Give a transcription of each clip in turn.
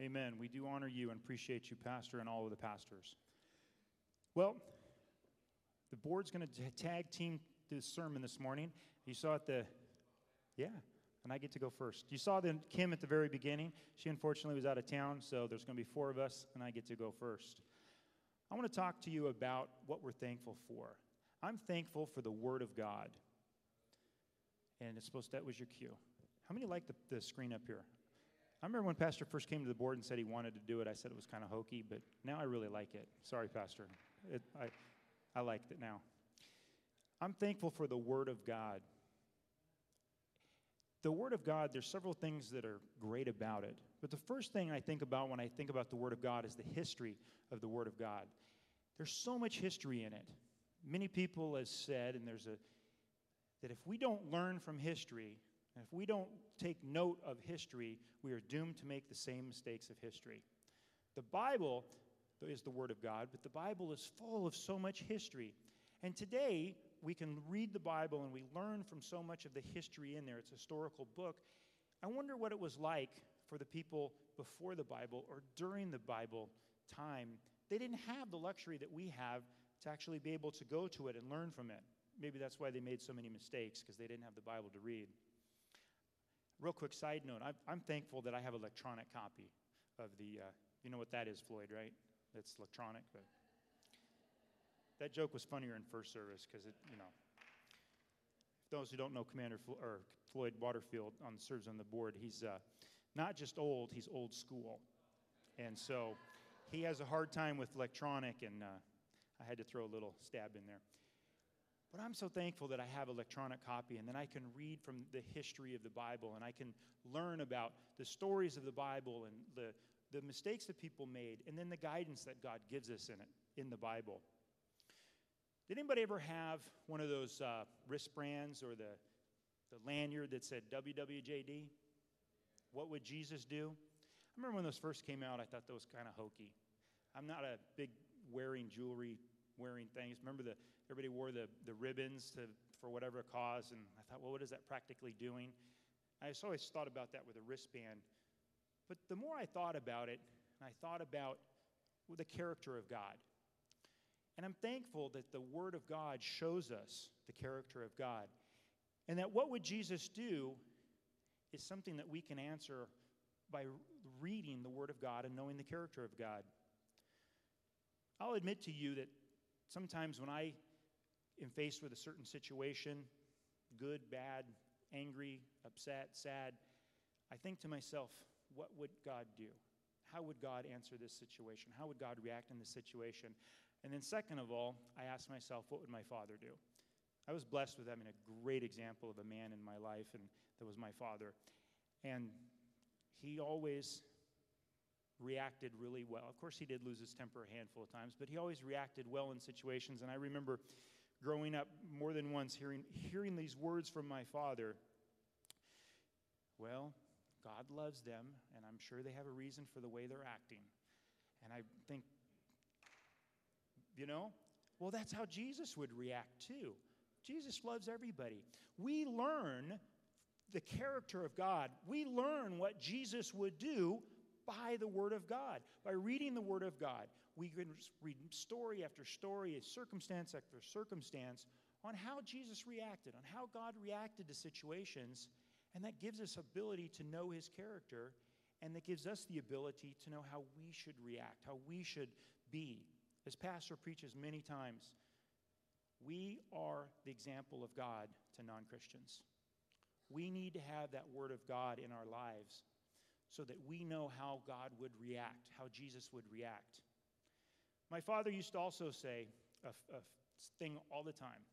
Amen. We do honor you and appreciate you, Pastor, and all of the pastors. Well, the board's going to tag team this sermon this morning. You saw it the, yeah, and I get to go first. You saw the, Kim at the very beginning. She unfortunately was out of town, so there's going to be four of us, and I get to go first. I want to talk to you about what we're thankful for. I'm thankful for the Word of God. And it's supposed to, that was your cue. How many like the, the screen up here? I remember when Pastor first came to the board and said he wanted to do it, I said it was kind of hokey, but now I really like it. Sorry, Pastor. It, I, I liked it now. I'm thankful for the Word of God. The Word of God, there's several things that are great about it. But the first thing I think about when I think about the Word of God is the history of the Word of God. There's so much history in it. Many people have said, and there's a, that if we don't learn from history, if we don't take note of history, we are doomed to make the same mistakes of history. The Bible is the Word of God, but the Bible is full of so much history. And today, we can read the Bible and we learn from so much of the history in there. It's a historical book. I wonder what it was like for the people before the Bible or during the Bible time. They didn't have the luxury that we have to actually be able to go to it and learn from it. Maybe that's why they made so many mistakes, because they didn't have the Bible to read. Real quick side note I'm, I'm thankful that I have electronic copy of the, uh, you know what that is, Floyd, right? It's electronic, but that joke was funnier in first service because it, you know. Those who don't know Commander Flo- or Floyd Waterfield on serves on the board, he's uh, not just old, he's old school, and so he has a hard time with electronic, and uh, I had to throw a little stab in there. But I'm so thankful that I have electronic copy and then I can read from the history of the Bible and I can learn about the stories of the Bible and the, the mistakes that people made and then the guidance that God gives us in it, in the Bible. Did anybody ever have one of those uh, wristbands or the, the lanyard that said WWJD? What would Jesus do? I remember when those first came out, I thought that was kind of hokey. I'm not a big wearing jewelry wearing things. Remember the everybody wore the, the ribbons to, for whatever cause, and I thought, well, what is that practically doing? I just always thought about that with a wristband. But the more I thought about it, and I thought about the character of God. And I'm thankful that the Word of God shows us the character of God. And that what would Jesus do is something that we can answer by reading the Word of God and knowing the character of God. I'll admit to you that sometimes when I am faced with a certain situation, good, bad, angry, upset, sad, I think to myself, what would God do? How would God answer this situation? How would God react in this situation? And then, second of all, I ask myself, what would my father do? I was blessed with having a great example of a man in my life, and that was my father. And he always reacted really well. Of course, he did lose his temper a handful of times, but he always reacted well in situations. And I remember growing up more than once hearing, hearing these words from my father Well, God loves them, and I'm sure they have a reason for the way they're acting. And I think, you know, well, that's how Jesus would react too. Jesus loves everybody. We learn the character of God, we learn what Jesus would do by the Word of God. By reading the Word of God, we can read story after story, circumstance after circumstance on how Jesus reacted, on how God reacted to situations, and that gives us ability to know His character, and that gives us the ability to know how we should react, how we should be. As Pastor preaches many times, we are the example of God to non Christians. We need to have that Word of God in our lives so that we know how God would react, how Jesus would react. My father used to also say a, a thing all the time.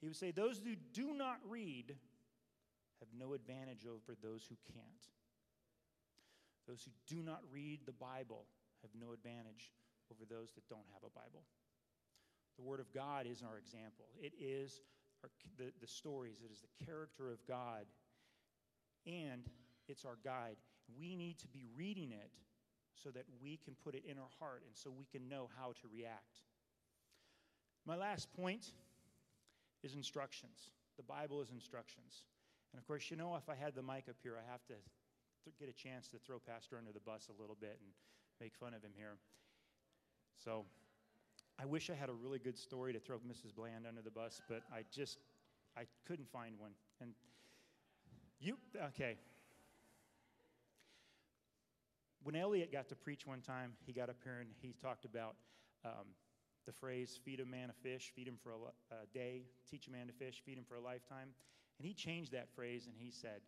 He would say, Those who do not read have no advantage over those who can't. Those who do not read the Bible have no advantage over those that don't have a Bible. The Word of God is our example. It is our, the, the stories, it is the character of God, and it's our guide. We need to be reading it so that we can put it in our heart and so we can know how to react. My last point is instructions. The Bible is instructions. And of course, you know, if I had the mic up here, I have to th- get a chance to throw Pastor under the bus a little bit and make fun of him here. So I wish I had a really good story to throw Mrs. Bland under the bus, but I just I couldn't find one. And you okay? When Elliot got to preach one time, he got up here and he talked about um, the phrase "feed a man a fish, feed him for a, a day, teach a man to fish, feed him for a lifetime," and he changed that phrase and he said,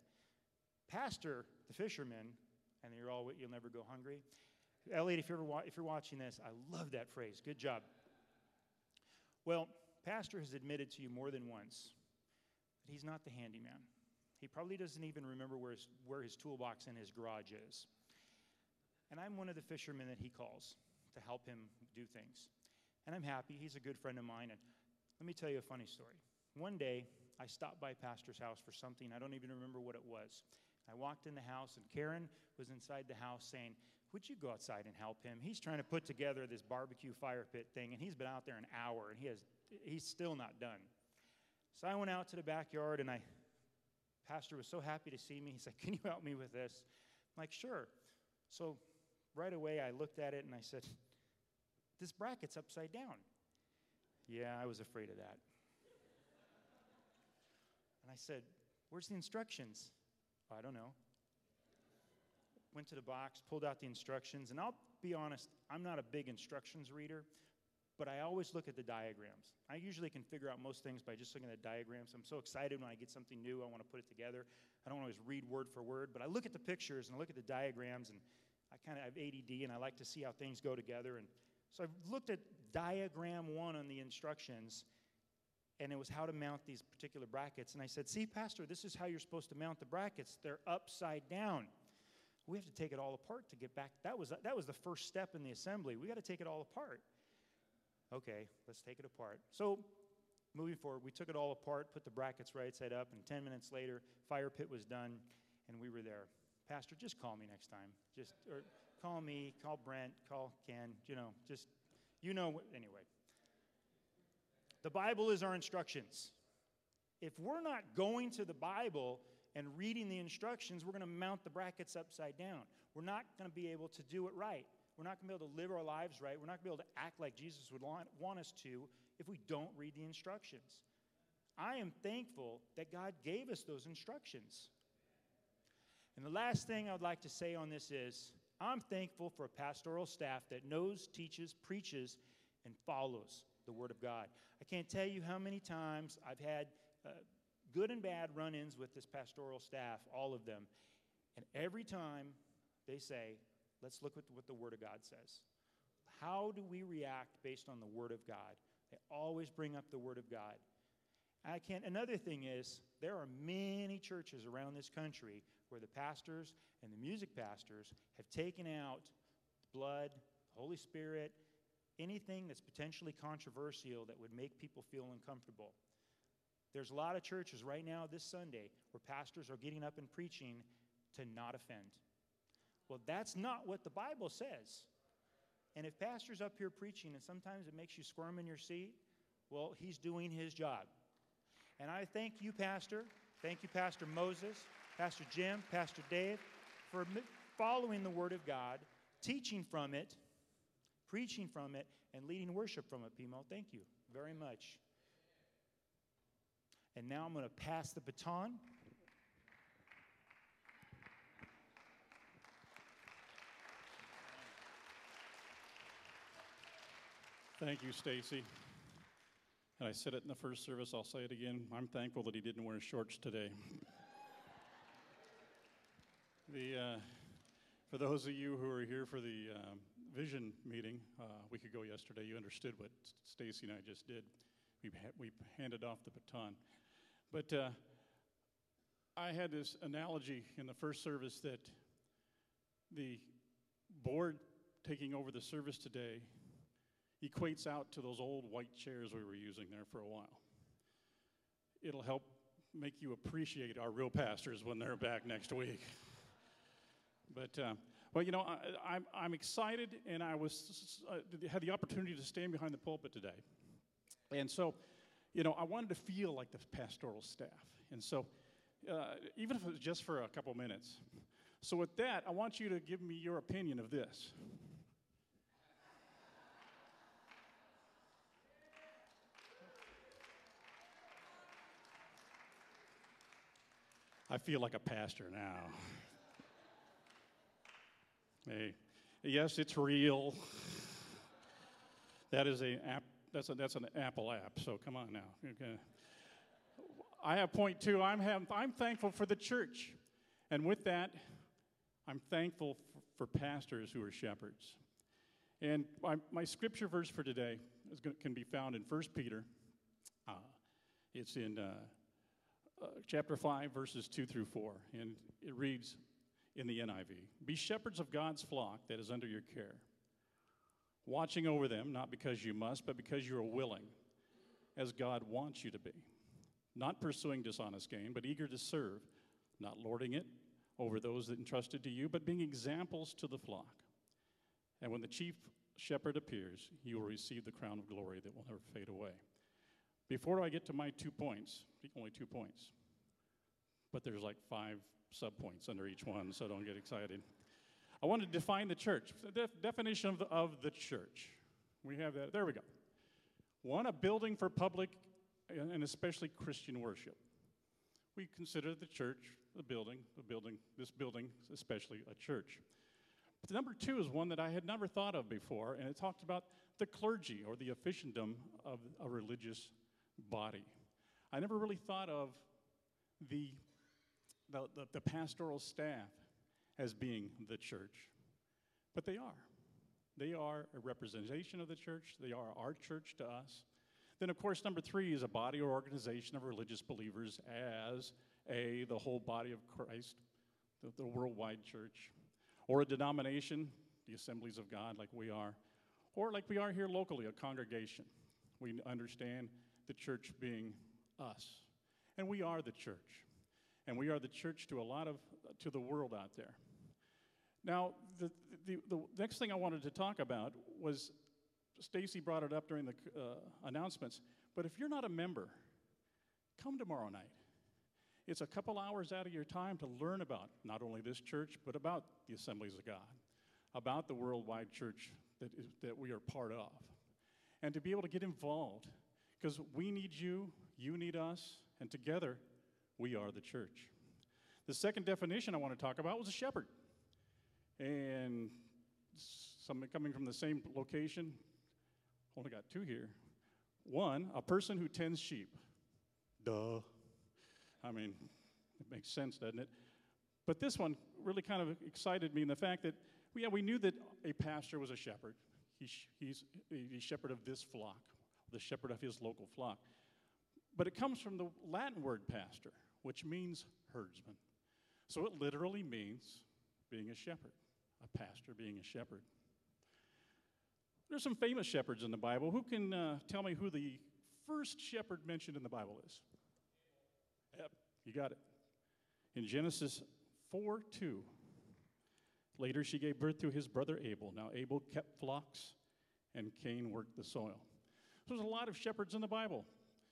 "Pastor, the fisherman, and you're all you'll never go hungry." Elliot, if you're, ever if you're watching this, I love that phrase. Good job. Well, Pastor has admitted to you more than once that he's not the handyman. He probably doesn't even remember where his, where his toolbox in his garage is. And I'm one of the fishermen that he calls to help him do things. And I'm happy. He's a good friend of mine. And let me tell you a funny story. One day, I stopped by Pastor's house for something. I don't even remember what it was. I walked in the house, and Karen was inside the house saying, Would you go outside and help him? He's trying to put together this barbecue fire pit thing, and he's been out there an hour, and he has, he's still not done. So I went out to the backyard, and I, Pastor was so happy to see me. He said, Can you help me with this? I'm like, Sure. So right away, I looked at it and I said, This bracket's upside down. Yeah, I was afraid of that. And I said, Where's the instructions? I don't know. Went to the box, pulled out the instructions, and I'll be honest, I'm not a big instructions reader, but I always look at the diagrams. I usually can figure out most things by just looking at the diagrams. I'm so excited when I get something new, I want to put it together. I don't always read word for word, but I look at the pictures and I look at the diagrams, and I kind of have ADD and I like to see how things go together. And so I've looked at diagram one on the instructions, and it was how to mount these particular brackets. And I said, See, Pastor, this is how you're supposed to mount the brackets. They're upside down. We have to take it all apart to get back. That was, that was the first step in the assembly. We got to take it all apart. Okay, let's take it apart. So, moving forward, we took it all apart, put the brackets right side up, and 10 minutes later, fire pit was done, and we were there. Pastor, just call me next time. Just, or call me, call Brent, call Ken, you know, just, you know, anyway. The Bible is our instructions. If we're not going to the Bible and reading the instructions, we're going to mount the brackets upside down. We're not going to be able to do it right. We're not going to be able to live our lives right. We're not going to be able to act like Jesus would want us to if we don't read the instructions. I am thankful that God gave us those instructions. And the last thing I'd like to say on this is I'm thankful for a pastoral staff that knows, teaches, preaches, and follows the Word of God. I can't tell you how many times I've had uh, good and bad run ins with this pastoral staff, all of them. And every time they say, let's look at what the Word of God says. How do we react based on the Word of God? They always bring up the Word of God. I can't. Another thing is, there are many churches around this country where the pastors and the music pastors have taken out blood, Holy Spirit, anything that's potentially controversial that would make people feel uncomfortable. There's a lot of churches right now this Sunday where pastors are getting up and preaching to not offend. Well, that's not what the Bible says. And if pastor's up here preaching and sometimes it makes you squirm in your seat, well, he's doing his job. And I thank you, Pastor. Thank you, Pastor Moses, Pastor Jim, Pastor Dave, for following the Word of God, teaching from it, preaching from it, and leading worship from it, Pimo. Thank you very much. And now I'm going to pass the baton. Thank you, Stacy. And I said it in the first service, I'll say it again. I'm thankful that he didn't wear shorts today. The, uh, for those of you who were here for the um, vision meeting uh, a week ago yesterday, you understood what Stacy and I just did. We, ha- we handed off the baton. But uh, I had this analogy in the first service that the board taking over the service today equates out to those old white chairs we were using there for a while. It'll help make you appreciate our real pastors when they're back next week. But, uh, well, you know, I, I'm, I'm excited, and I was uh, had the opportunity to stand behind the pulpit today. And so, you know, I wanted to feel like the pastoral staff. And so, uh, even if it was just for a couple minutes, So, with that, I want you to give me your opinion of this. I feel like a pastor now. Hey, yes, it's real. That is a app. That's a, that's an Apple app. So come on now. Okay. I have point two. I'm have, I'm thankful for the church, and with that, I'm thankful for, for pastors who are shepherds. And my, my scripture verse for today is going can be found in 1 Peter. Uh, it's in uh, uh, chapter 5, verses 2 through 4, and it reads in the NIV Be shepherds of God's flock that is under your care, watching over them, not because you must, but because you are willing, as God wants you to be. Not pursuing dishonest gain, but eager to serve, not lording it over those that entrusted to you, but being examples to the flock. And when the chief shepherd appears, you will receive the crown of glory that will never fade away. Before I get to my two points, only two points, but there's like five subpoints under each one, so don't get excited. I want to define the church. The def- definition of the, of the church. We have that. There we go. One, a building for public and especially Christian worship. We consider the church the building, the building, this building, especially a church. But number two is one that I had never thought of before, and it talked about the clergy or the officialdom of a religious body. I never really thought of the, the, the, the pastoral staff as being the church, but they are. They are a representation of the church, they are our church to us. Then, of course, number three is a body or organization of religious believers as a, the whole body of Christ, the, the worldwide church, or a denomination, the assemblies of God, like we are, or like we are here locally, a congregation. We understand the church being us. And we are the church. And we are the church to a lot of, to the world out there. Now, the, the, the next thing I wanted to talk about was Stacy brought it up during the uh, announcements, but if you're not a member, come tomorrow night. It's a couple hours out of your time to learn about not only this church, but about the assemblies of God, about the worldwide church that, is, that we are part of, and to be able to get involved because we need you, you need us, and together we are the church. The second definition I want to talk about was a shepherd. And something coming from the same location, only got two here. One, a person who tends sheep. Duh. I mean, it makes sense, doesn't it? But this one really kind of excited me in the fact that, yeah, we knew that a pastor was a shepherd. He, he's a shepherd of this flock the shepherd of his local flock. But it comes from the Latin word pastor, which means herdsman. So it literally means being a shepherd, a pastor being a shepherd. There's some famous shepherds in the Bible. Who can uh, tell me who the first shepherd mentioned in the Bible is? Yep, you got it. In Genesis 4 2. Later, she gave birth to his brother Abel. Now, Abel kept flocks, and Cain worked the soil. There's a lot of shepherds in the Bible.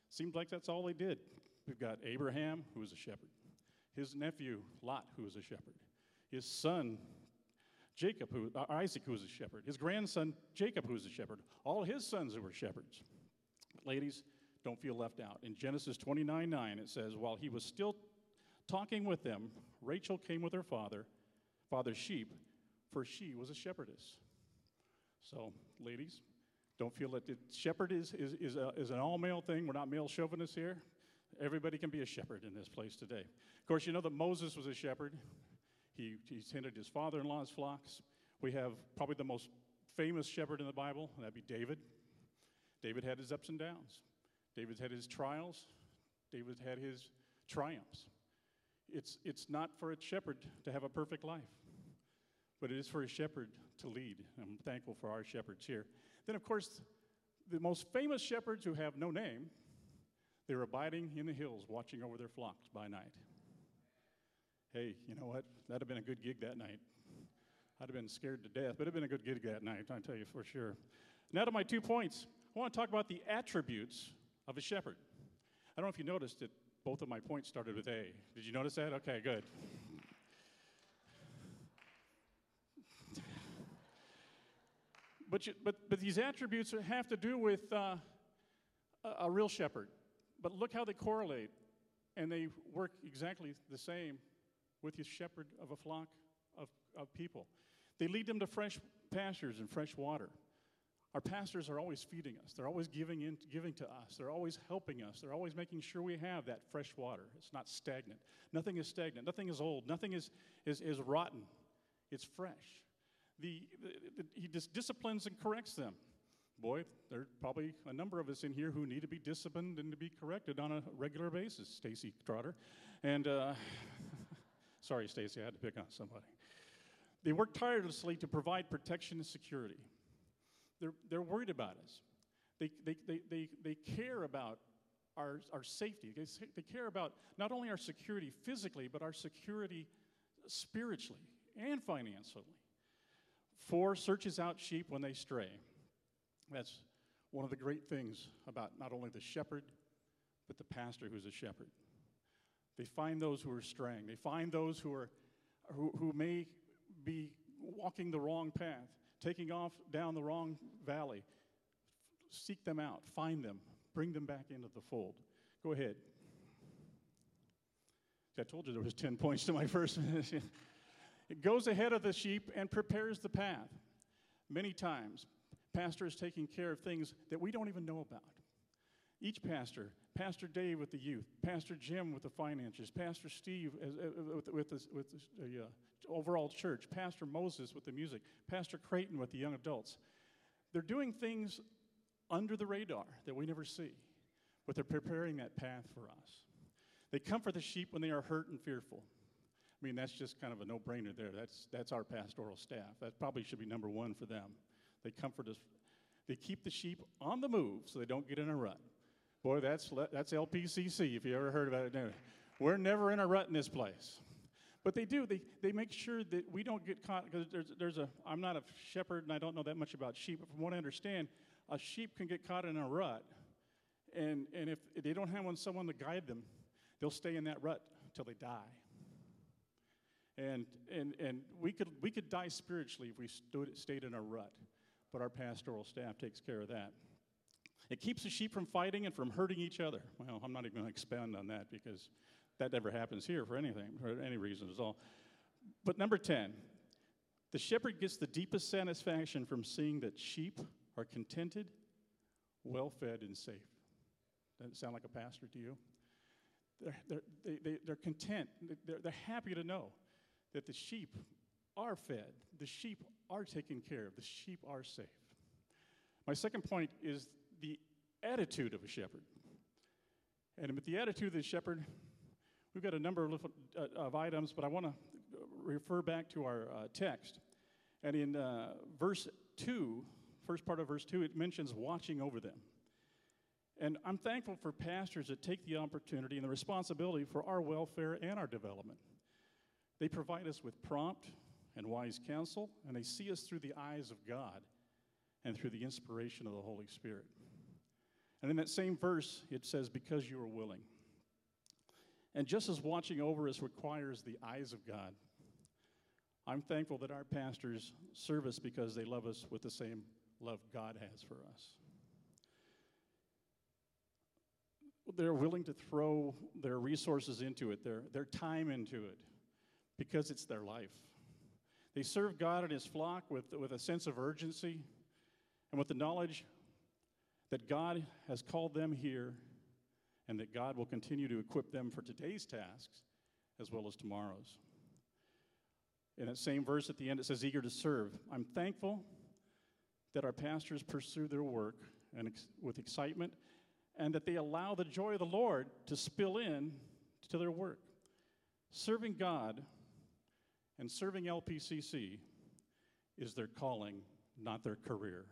Seems like that's all they did. We've got Abraham, who was a shepherd, his nephew, Lot, who was a shepherd, his son, Jacob, who, uh, Isaac, who was a shepherd, his grandson, Jacob, who was a shepherd, all his sons who were shepherds. Ladies, don't feel left out. In Genesis 29 9, it says, While he was still talking with them, Rachel came with her father, father's sheep, for she was a shepherdess. So, ladies, don't feel that the shepherd is, is, is, a, is an all male thing. We're not male chauvinists here. Everybody can be a shepherd in this place today. Of course, you know that Moses was a shepherd. He, he tended his father in law's flocks. We have probably the most famous shepherd in the Bible, and that'd be David. David had his ups and downs, David had his trials, David had his triumphs. It's, it's not for a shepherd to have a perfect life, but it is for a shepherd to lead. I'm thankful for our shepherds here. Then, of course, the most famous shepherds who have no name, they were abiding in the hills, watching over their flocks by night. Hey, you know what? That'd have been a good gig that night. I'd have been scared to death, but it'd been a good gig that night, I tell you for sure. Now to my two points. I want to talk about the attributes of a shepherd. I don't know if you noticed that both of my points started with A. Did you notice that? Okay, good. but, you, but, but these attributes have to do with uh, a, a real shepherd. But look how they correlate, and they work exactly the same with the shepherd of a flock of, of people. They lead them to fresh pastures and fresh water. Our pastors are always feeding us. They're always giving, in, giving to us. They're always helping us. They're always making sure we have that fresh water. It's not stagnant. Nothing is stagnant. Nothing is old. Nothing is, is, is rotten. It's fresh. The, the, the, he just disciplines and corrects them. Boy, there are probably a number of us in here who need to be disciplined and to be corrected on a regular basis, Stacy Trotter. And uh, sorry, Stacy, I had to pick on somebody. They work tirelessly to provide protection and security. They're, they're worried about us. They, they, they, they, they care about our, our safety. They, they care about not only our security physically, but our security spiritually and financially. Four searches out sheep when they stray. That's one of the great things about not only the shepherd, but the pastor who's a shepherd. They find those who are straying. They find those who, are, who, who may be walking the wrong path, taking off down the wrong valley. Seek them out, find them, bring them back into the fold. Go ahead. I told you there was 10 points to my first. it goes ahead of the sheep and prepares the path. Many times, pastor is taking care of things that we don't even know about. Each pastor, Pastor Dave with the youth, Pastor Jim with the finances, Pastor Steve as, uh, with, with, the, with the uh, overall church, Pastor Moses with the music, Pastor Creighton with the young adults. They're doing things under the radar that we never see, but they're preparing that path for us. They comfort the sheep when they are hurt and fearful. I mean, that's just kind of a no brainer there. That's, that's our pastoral staff. That probably should be number one for them. They comfort us. They keep the sheep on the move so they don't get in a rut. Boy, that's, that's LPCC, if you ever heard about it. We're never in a rut in this place. But they do, they, they make sure that we don't get caught, because there's, there's a, I'm not a shepherd and I don't know that much about sheep, but from what I understand, a sheep can get caught in a rut. And, and if they don't have someone to guide them, they'll stay in that rut until they die. And, and, and we, could, we could die spiritually if we stood, stayed in a rut, but our pastoral staff takes care of that. It keeps the sheep from fighting and from hurting each other. Well, I'm not even going to expand on that because that never happens here for anything, for any reason at all. But number 10, the shepherd gets the deepest satisfaction from seeing that sheep are contented, well fed, and safe. Does it sound like a pastor to you? They're, they're, they, they, they're content, they're, they're happy to know that the sheep are fed, the sheep are taken care of, the sheep are safe. My second point is the attitude of a shepherd. And with the attitude of the shepherd, we've got a number of, uh, of items, but I want to refer back to our uh, text. And in uh, verse 2, first part of verse 2, it mentions watching over them. And I'm thankful for pastors that take the opportunity and the responsibility for our welfare and our development. They provide us with prompt and wise counsel, and they see us through the eyes of God and through the inspiration of the Holy Spirit. And in that same verse, it says, Because you are willing. And just as watching over us requires the eyes of God, I'm thankful that our pastors serve us because they love us with the same love God has for us. They're willing to throw their resources into it, their, their time into it, because it's their life. They serve God and His flock with, with a sense of urgency and with the knowledge that God has called them here and that God will continue to equip them for today's tasks as well as tomorrow's. In that same verse at the end, it says, eager to serve. I'm thankful that our pastors pursue their work and ex- with excitement and that they allow the joy of the Lord to spill in to their work. Serving God and serving LPCC is their calling, not their career.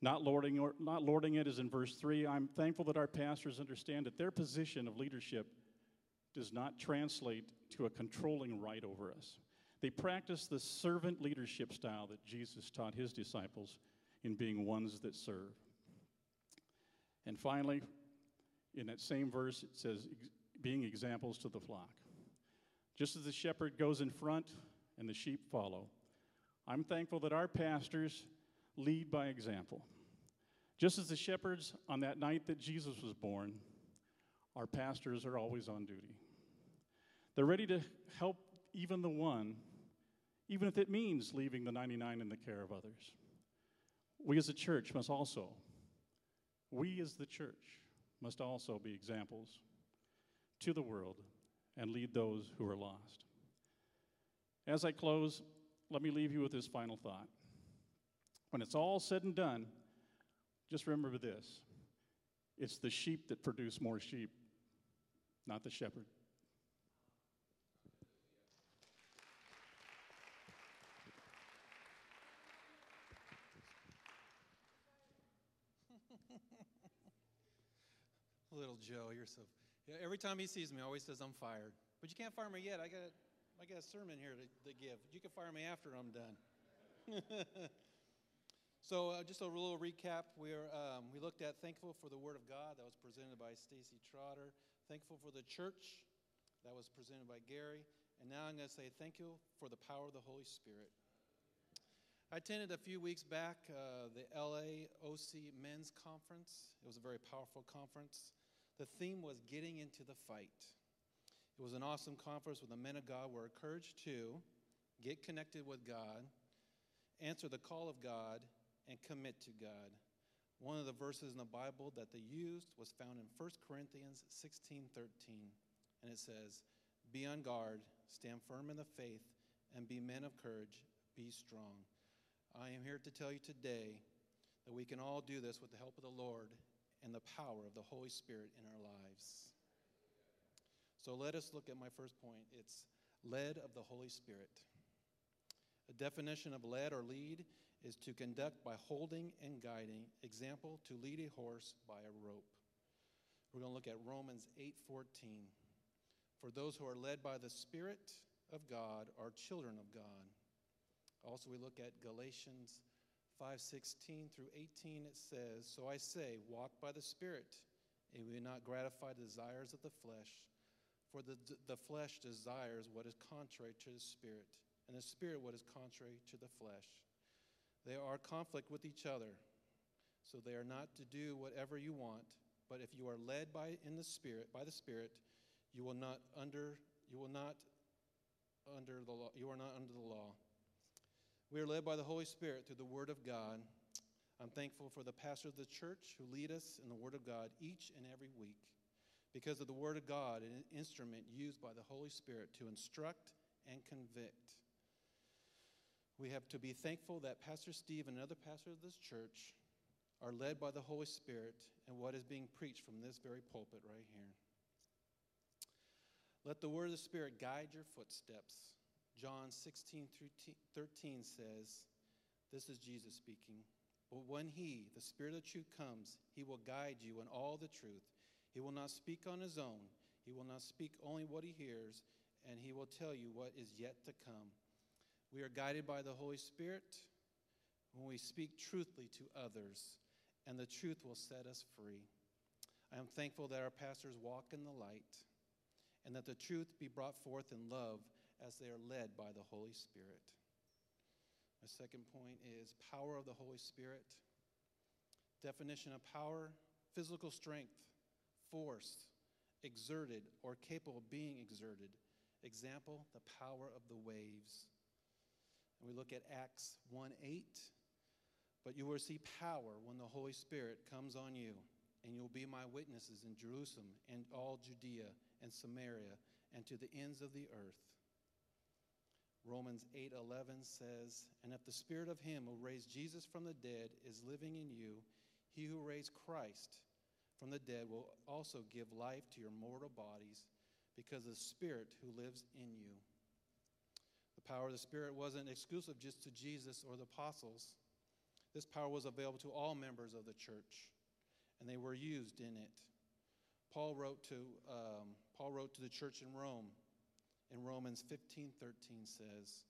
Not lording, or, not lording it is in verse 3. I'm thankful that our pastors understand that their position of leadership does not translate to a controlling right over us. They practice the servant leadership style that Jesus taught his disciples in being ones that serve. And finally, in that same verse, it says, being examples to the flock. Just as the shepherd goes in front and the sheep follow, I'm thankful that our pastors lead by example. Just as the shepherds on that night that Jesus was born, our pastors are always on duty. They're ready to help even the one, even if it means leaving the 99 in the care of others. We as a church must also, we as the church must also be examples to the world and lead those who are lost. As I close, let me leave you with this final thought. When it's all said and done, just remember this it's the sheep that produce more sheep, not the shepherd. Little Joe, you're so. Yeah, every time he sees me, he always says I'm fired. But you can't fire me yet. I got, I got a sermon here to, to give. You can fire me after I'm done. so, uh, just a little recap. We're, um, we looked at thankful for the Word of God that was presented by Stacy Trotter. Thankful for the church that was presented by Gary. And now I'm going to say thank you for the power of the Holy Spirit. I attended a few weeks back uh, the LAOC Men's Conference. It was a very powerful conference. The theme was getting into the fight. It was an awesome conference where the men of God were encouraged to get connected with God, answer the call of God, and commit to God. One of the verses in the Bible that they used was found in 1 Corinthians 16 13. And it says, Be on guard, stand firm in the faith, and be men of courage, be strong. I am here to tell you today that we can all do this with the help of the Lord and the power of the Holy Spirit in our lives. So let us look at my first point. It's led of the Holy Spirit. A definition of led or lead is to conduct by holding and guiding. Example, to lead a horse by a rope. We're going to look at Romans 8:14. For those who are led by the Spirit of God are children of God. Also, we look at Galatians 5:16 through 18 it says, "So I say, walk by the Spirit, and we will not gratify the desires of the flesh, for the, the flesh desires what is contrary to the Spirit, and the Spirit what is contrary to the flesh. They are conflict with each other, so they are not to do whatever you want, but if you are led by in the Spirit, by the Spirit, you will not under you will not under the law, you are not under the law." We are led by the Holy Spirit through the Word of God. I'm thankful for the pastor of the church who lead us in the Word of God each and every week. Because of the Word of God, an instrument used by the Holy Spirit to instruct and convict. We have to be thankful that Pastor Steve and other pastors of this church are led by the Holy Spirit and what is being preached from this very pulpit right here. Let the Word of the Spirit guide your footsteps. John 16 through 13 says, This is Jesus speaking. But when He, the Spirit of truth, comes, He will guide you in all the truth. He will not speak on His own, He will not speak only what He hears, and He will tell you what is yet to come. We are guided by the Holy Spirit when we speak truthfully to others, and the truth will set us free. I am thankful that our pastors walk in the light, and that the truth be brought forth in love as they are led by the Holy Spirit. My second point is power of the Holy Spirit. Definition of power physical strength, force, exerted, or capable of being exerted. Example, the power of the waves. And we look at Acts 1 8. But you will receive power when the Holy Spirit comes on you, and you'll be my witnesses in Jerusalem and all Judea and Samaria and to the ends of the earth. Romans 8:11 says, "And if the spirit of him who raised Jesus from the dead is living in you, he who raised Christ from the dead will also give life to your mortal bodies because of the spirit who lives in you." The power of the spirit wasn't exclusive just to Jesus or the apostles. This power was available to all members of the church, and they were used in it. Paul wrote to um, Paul wrote to the church in Rome in Romans 15:13 says,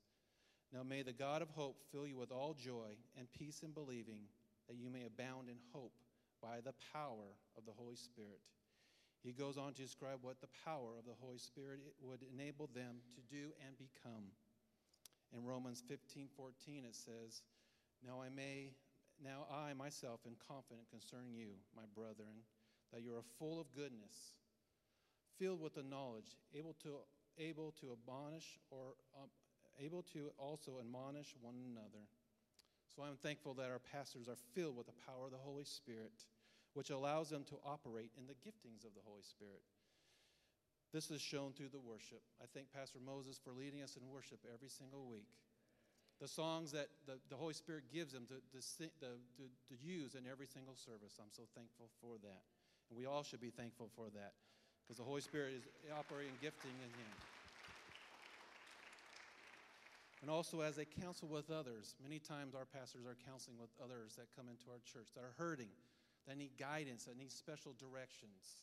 "Now may the God of hope fill you with all joy and peace in believing, that you may abound in hope by the power of the Holy Spirit." He goes on to describe what the power of the Holy Spirit would enable them to do and become. In Romans 15 14, it says, Now I may, now I myself am confident concerning you, my brethren, that you are full of goodness, filled with the knowledge, able to, able to admonish or um, able to also admonish one another. So I'm thankful that our pastors are filled with the power of the Holy Spirit, which allows them to operate in the giftings of the Holy Spirit. This is shown through the worship. I thank Pastor Moses for leading us in worship every single week. The songs that the, the Holy Spirit gives them to, to, to, to use in every single service. I'm so thankful for that. And we all should be thankful for that because the Holy Spirit is operating gifting in Him. And also, as they counsel with others, many times our pastors are counseling with others that come into our church that are hurting, that need guidance, that need special directions.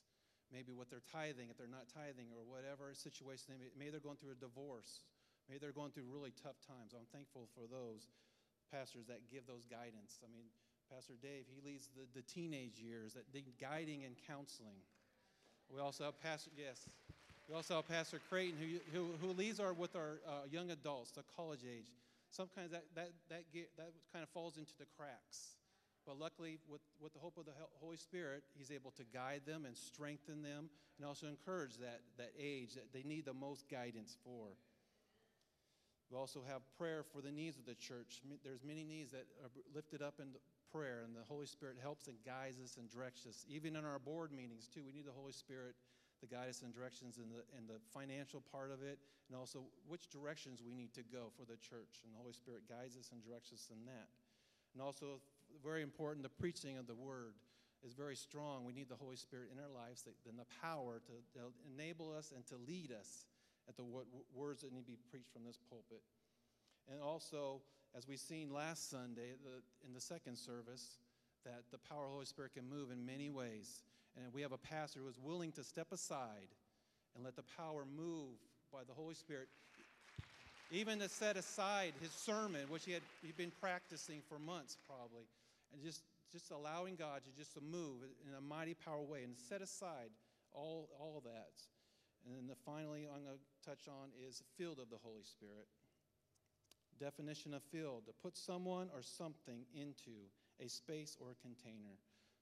Maybe what they're tithing, if they're not tithing, or whatever situation they may, maybe they're going through a divorce, maybe they're going through really tough times. I'm thankful for those pastors that give those guidance. I mean, Pastor Dave, he leads the, the teenage years that need guiding and counseling. We also have Pastor, yes, we also have Pastor Creighton, who, who, who leads our, with our uh, young adults, the college age. Sometimes that, that, that, get, that kind of falls into the cracks. But luckily, with, with the hope of the Holy Spirit, He's able to guide them and strengthen them and also encourage that, that age that they need the most guidance for. We also have prayer for the needs of the church. There's many needs that are lifted up in prayer, and the Holy Spirit helps and guides us and directs us. Even in our board meetings, too, we need the Holy Spirit to guide us and directions in the, in the financial part of it, and also which directions we need to go for the church. And the Holy Spirit guides us and directs us in that. And also, very important, the preaching of the word is very strong. We need the Holy Spirit in our lives and the power to, to enable us and to lead us at the words that need to be preached from this pulpit. And also, as we've seen last Sunday the, in the second service, that the power of the Holy Spirit can move in many ways. And we have a pastor who is willing to step aside and let the power move by the Holy Spirit, even to set aside his sermon, which he had he'd been practicing for months probably, and just, just allowing God to just to move in a mighty power way and set aside all, all that. And then the finally I'm going to touch on is filled of the Holy Spirit. Definition of filled, to put someone or something into a space or a container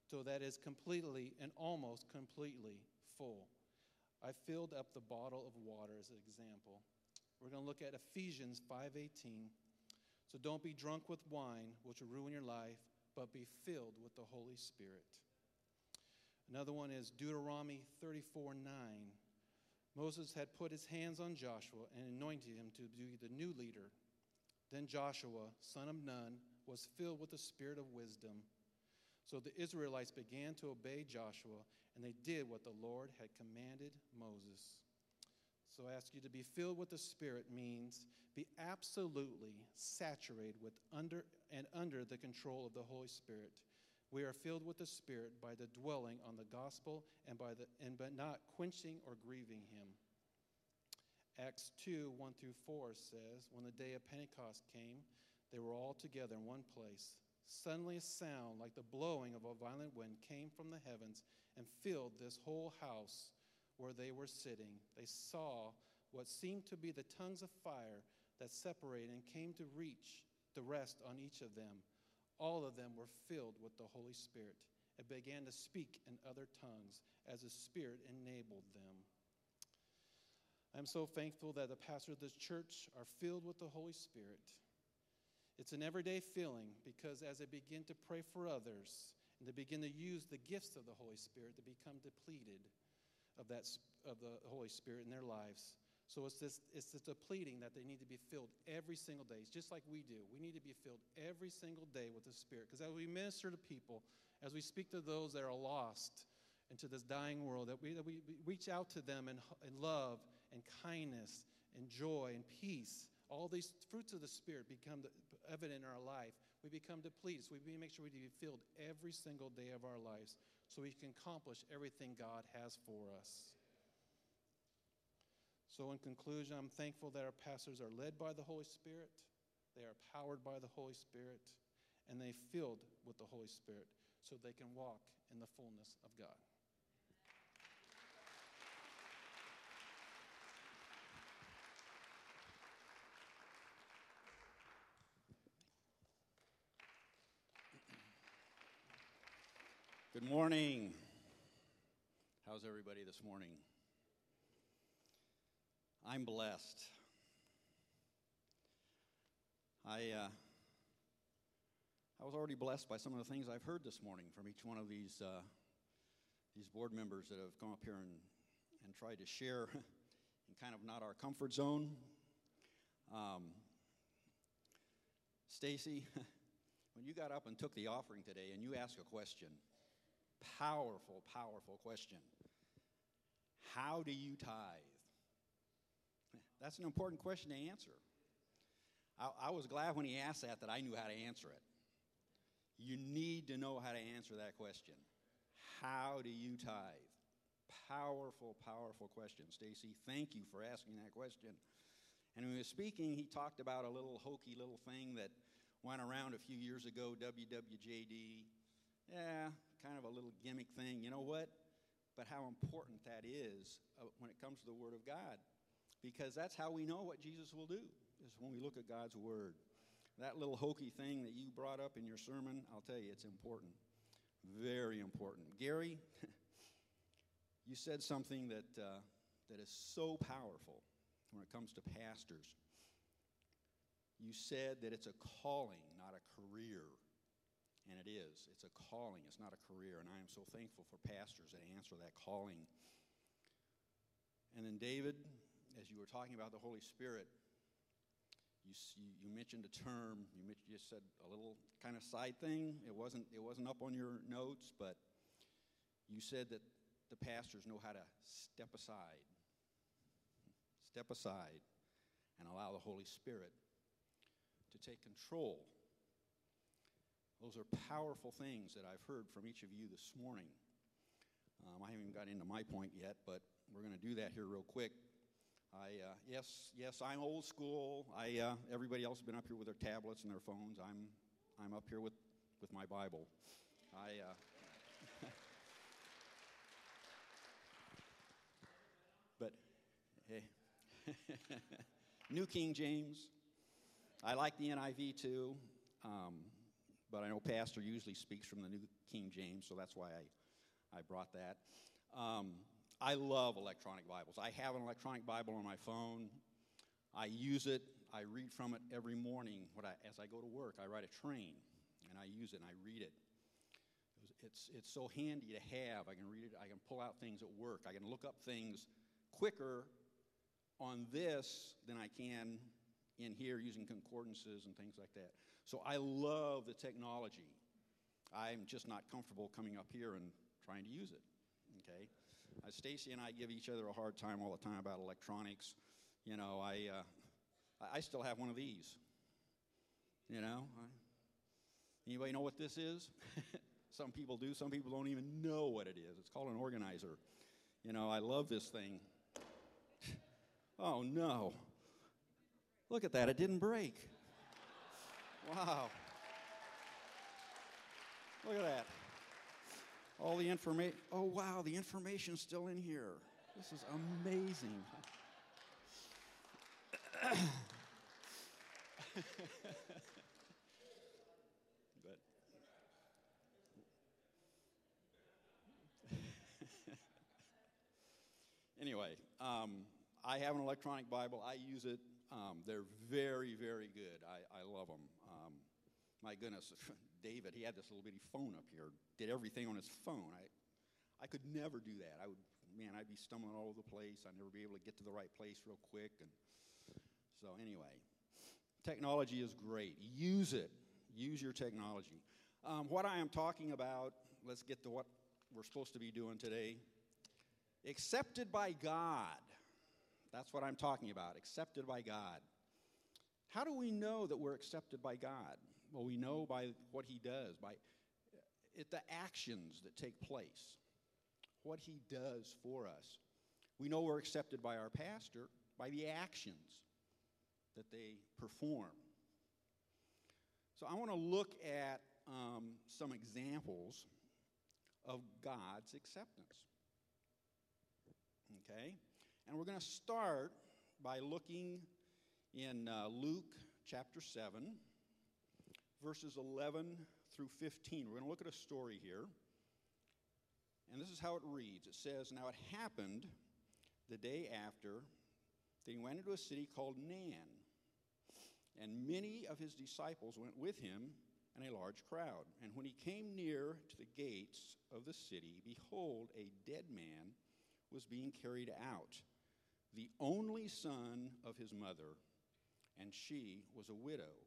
so that is completely and almost completely full. I filled up the bottle of water as an example. We're going to look at Ephesians 5:18. So don't be drunk with wine, which will ruin your life, but be filled with the Holy Spirit. Another one is Deuteronomy 34:9. Moses had put his hands on Joshua and anointed him to be the new leader. Then Joshua, son of Nun, was filled with the spirit of wisdom so the Israelites began to obey Joshua, and they did what the Lord had commanded Moses. So I ask you to be filled with the Spirit means be absolutely saturated with under and under the control of the Holy Spirit. We are filled with the Spirit by the dwelling on the gospel and by the and but not quenching or grieving him. Acts 2, 1 through 4 says, When the day of Pentecost came, they were all together in one place. Suddenly, a sound like the blowing of a violent wind came from the heavens and filled this whole house where they were sitting. They saw what seemed to be the tongues of fire that separated and came to reach the rest on each of them. All of them were filled with the Holy Spirit and began to speak in other tongues as the Spirit enabled them. I'm so thankful that the pastor of this church are filled with the Holy Spirit. It's an everyday feeling because as they begin to pray for others and to begin to use the gifts of the Holy Spirit, they become depleted of, that, of the Holy Spirit in their lives. So it's this, it's this depleting that they need to be filled every single day. It's just like we do. We need to be filled every single day with the Spirit. Because as we minister to people, as we speak to those that are lost into this dying world, that we, that we reach out to them in, in love and kindness and joy and peace all these fruits of the Spirit become evident in our life. We become depleted. We make sure we be filled every single day of our lives so we can accomplish everything God has for us. So, in conclusion, I'm thankful that our pastors are led by the Holy Spirit, they are powered by the Holy Spirit, and they filled with the Holy Spirit so they can walk in the fullness of God. Morning. How's everybody this morning? I'm blessed. I, uh, I was already blessed by some of the things I've heard this morning from each one of these, uh, these board members that have come up here and, and tried to share in kind of not our comfort zone. Um, Stacy, when you got up and took the offering today and you asked a question, powerful, powerful question. How do you tithe? That's an important question to answer. I, I, was glad when he asked that that I knew how to answer it. You need to know how to answer that question. How do you tithe? Powerful, powerful question. Stacy, thank you for asking that question. And when he was speaking, he talked about a little hokey little thing that went around a few years ago, WWJD. Yeah, kind of a little gimmick thing. You know what? But how important that is uh, when it comes to the Word of God. Because that's how we know what Jesus will do, is when we look at God's Word. That little hokey thing that you brought up in your sermon, I'll tell you, it's important. Very important. Gary, you said something that, uh, that is so powerful when it comes to pastors. You said that it's a calling, not a career. And it is. It's a calling, it's not a career. And I am so thankful for pastors that answer that calling. And then, David, as you were talking about the Holy Spirit, you, you mentioned a term. You just said a little kind of side thing. It wasn't, it wasn't up on your notes, but you said that the pastors know how to step aside. Step aside and allow the Holy Spirit to take control those are powerful things that I've heard from each of you this morning. Um, I haven't even got into my point yet, but we're going to do that here real quick. I uh, yes, yes, I'm old school. I uh, everybody else has been up here with their tablets and their phones. I'm I'm up here with with my Bible. I. Uh, but hey, New King James. I like the NIV too. Um, but I know Pastor usually speaks from the New King James, so that's why I, I brought that. Um, I love electronic Bibles. I have an electronic Bible on my phone. I use it. I read from it every morning I, as I go to work. I ride a train, and I use it and I read it. It's, it's so handy to have. I can read it. I can pull out things at work. I can look up things quicker on this than I can in here using concordances and things like that. So I love the technology. I'm just not comfortable coming up here and trying to use it. Okay? Uh, Stacy and I give each other a hard time all the time about electronics. You know, I, uh, I still have one of these. You know, I, anybody know what this is? some people do. Some people don't even know what it is. It's called an organizer. You know, I love this thing. oh no! Look at that! It didn't break. Wow. Look at that. All the information. Oh, wow, the information's still in here. This is amazing. but anyway, um, I have an electronic Bible. I use it. Um, they're very, very good. I, I love them my goodness, David, he had this little bitty phone up here, did everything on his phone. I, I could never do that. I would, man, I'd be stumbling all over the place. I'd never be able to get to the right place real quick. And so, anyway, technology is great. Use it. Use your technology. Um, what I am talking about, let's get to what we're supposed to be doing today. Accepted by God. That's what I'm talking about. Accepted by God. How do we know that we're accepted by God? Well, we know by what he does, by it, the actions that take place, what he does for us. We know we're accepted by our pastor by the actions that they perform. So I want to look at um, some examples of God's acceptance. Okay? And we're going to start by looking in uh, Luke chapter 7 verses 11 through 15. We're going to look at a story here. And this is how it reads. It says, Now it happened the day after that he went into a city called Nain, and many of his disciples went with him, and a large crowd. And when he came near to the gates of the city, behold, a dead man was being carried out, the only son of his mother, and she was a widow.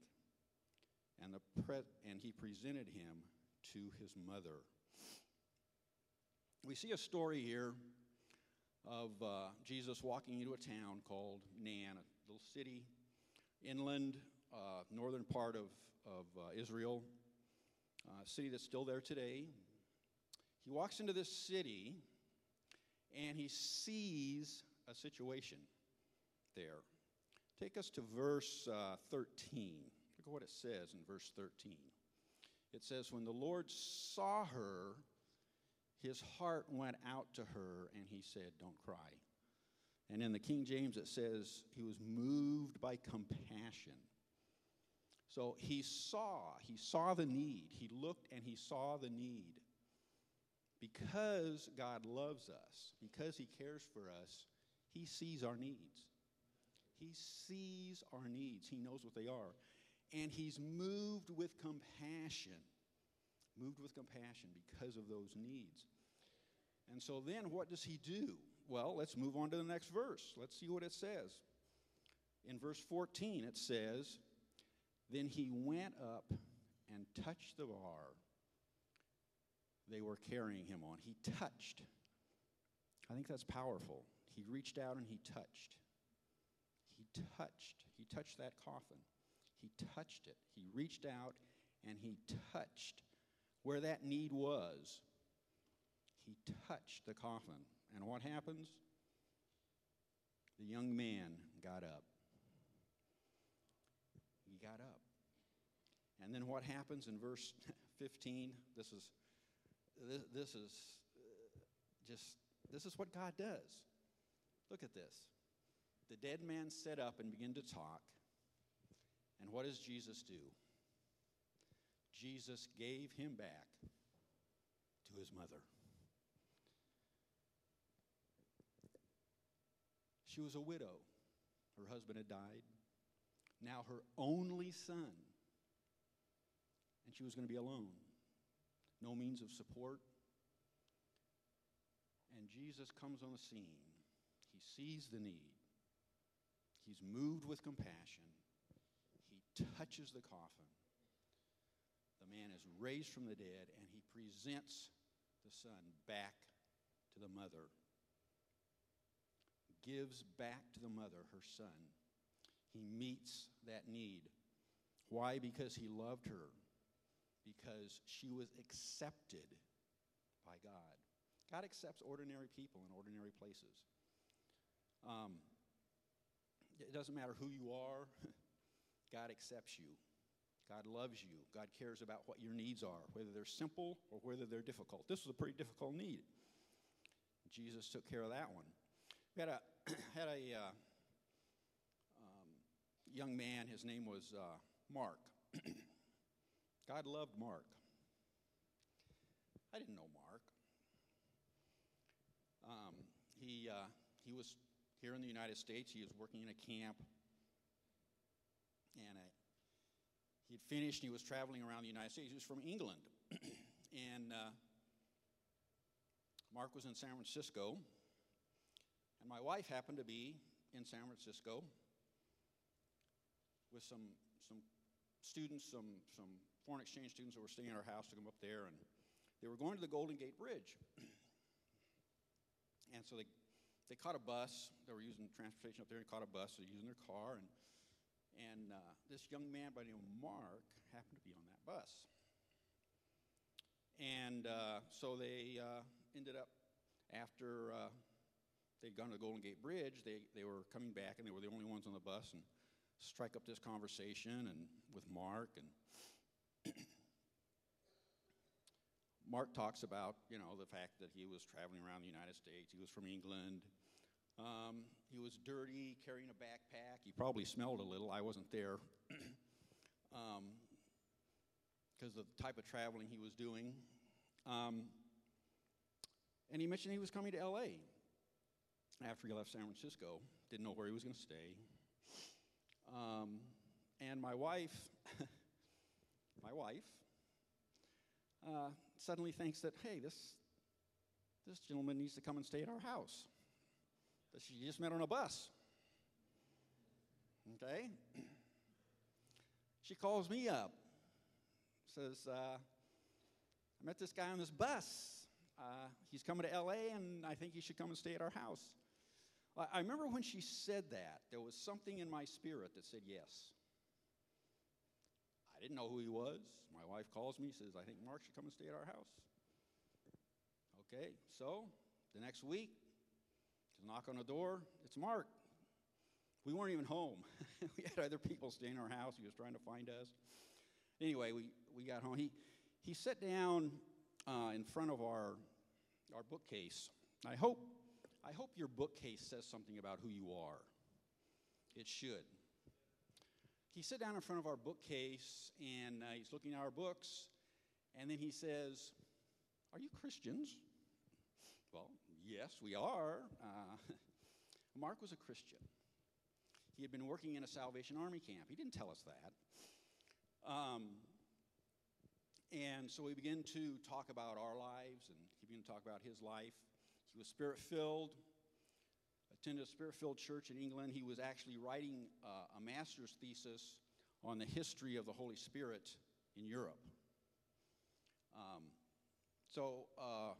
and, and he presented him to his mother. We see a story here of uh, Jesus walking into a town called Nain, a little city inland, uh, northern part of, of uh, Israel, a city that's still there today. He walks into this city and he sees a situation there. Take us to verse uh, 13. Look at what it says in verse 13. It says, When the Lord saw her, his heart went out to her, and he said, Don't cry. And in the King James, it says, He was moved by compassion. So he saw, he saw the need. He looked and he saw the need. Because God loves us, because he cares for us, he sees our needs. He sees our needs. He knows what they are. And he's moved with compassion. Moved with compassion because of those needs. And so then what does he do? Well, let's move on to the next verse. Let's see what it says. In verse 14, it says, Then he went up and touched the bar they were carrying him on. He touched. I think that's powerful. He reached out and he touched. He touched. He touched that coffin. He touched it. He reached out and he touched where that need was. He touched the coffin. And what happens? The young man got up. He got up. And then what happens in verse 15? This is this, this is uh, just this is what God does. Look at this. The dead man sat up and began to talk. And what does Jesus do? Jesus gave him back to his mother. She was a widow. Her husband had died. Now her only son. And she was going to be alone. No means of support. And Jesus comes on the scene. He sees the need. He's moved with compassion. He touches the coffin. The man is raised from the dead, and he presents the son back to the mother. Gives back to the mother her son. He meets that need. Why? Because he loved her. Because she was accepted by God. God accepts ordinary people in ordinary places. Um, it doesn't matter who you are, God accepts you. God loves you. God cares about what your needs are, whether they're simple or whether they're difficult. This was a pretty difficult need. Jesus took care of that one. We had a, had a uh, um, young man, his name was uh, Mark. God loved Mark. I didn't know Mark. Um, he, uh, he was here in the United States. He was working in a camp. And uh, he had finished he was traveling around the United States. He was from England. and uh, Mark was in San Francisco. And my wife happened to be in San Francisco with some, some students, some, some foreign exchange students who were staying at our house to come up there. And they were going to the Golden Gate Bridge. and so they, they caught a bus. They were using transportation up there and caught a bus. They were using their car. And and uh, this young man by the name of Mark happened to be on that bus. And uh, so they uh, ended up, after uh, they'd gone to the Golden Gate Bridge, they, they were coming back and they were the only ones on the bus and strike up this conversation and with Mark and Mark talks about, you know, the fact that he was traveling around the United States. He was from England. Um, he was dirty, carrying a backpack. He probably smelled a little. I wasn't there. Because um, of the type of traveling he was doing. Um, and he mentioned he was coming to LA after he left San Francisco. Didn't know where he was going to stay. Um, and my wife, my wife, uh, suddenly thinks that, hey, this, this gentleman needs to come and stay at our house that she just met on a bus. Okay? She calls me up, says, uh, I met this guy on this bus. Uh, he's coming to LA, and I think he should come and stay at our house. I, remember when she said that, there was something in my spirit that said yes. I didn't know who he was. My wife calls me, says, I think Mark should come and stay at our house. Okay, so the next week, knock on the door, it's Mark. We weren't even home. we had other people staying in our house. He was trying to find us. Anyway, we, we got home. He, he sat down uh, in front of our, our bookcase. I hope, I hope your bookcase says something about who you are. It should he sat down in front of our bookcase and uh, he's looking at our books, and then he says, Are you Christians? Well, yes, we are. Uh, Mark was a Christian. He had been working in a Salvation Army camp. He didn't tell us that. Um, and so we began to talk about our lives, and he began to talk about his life. He was spirit filled attended a spirit filled church in England. He was actually writing uh, a master's thesis on the history of the Holy Spirit in Europe. Um, so uh,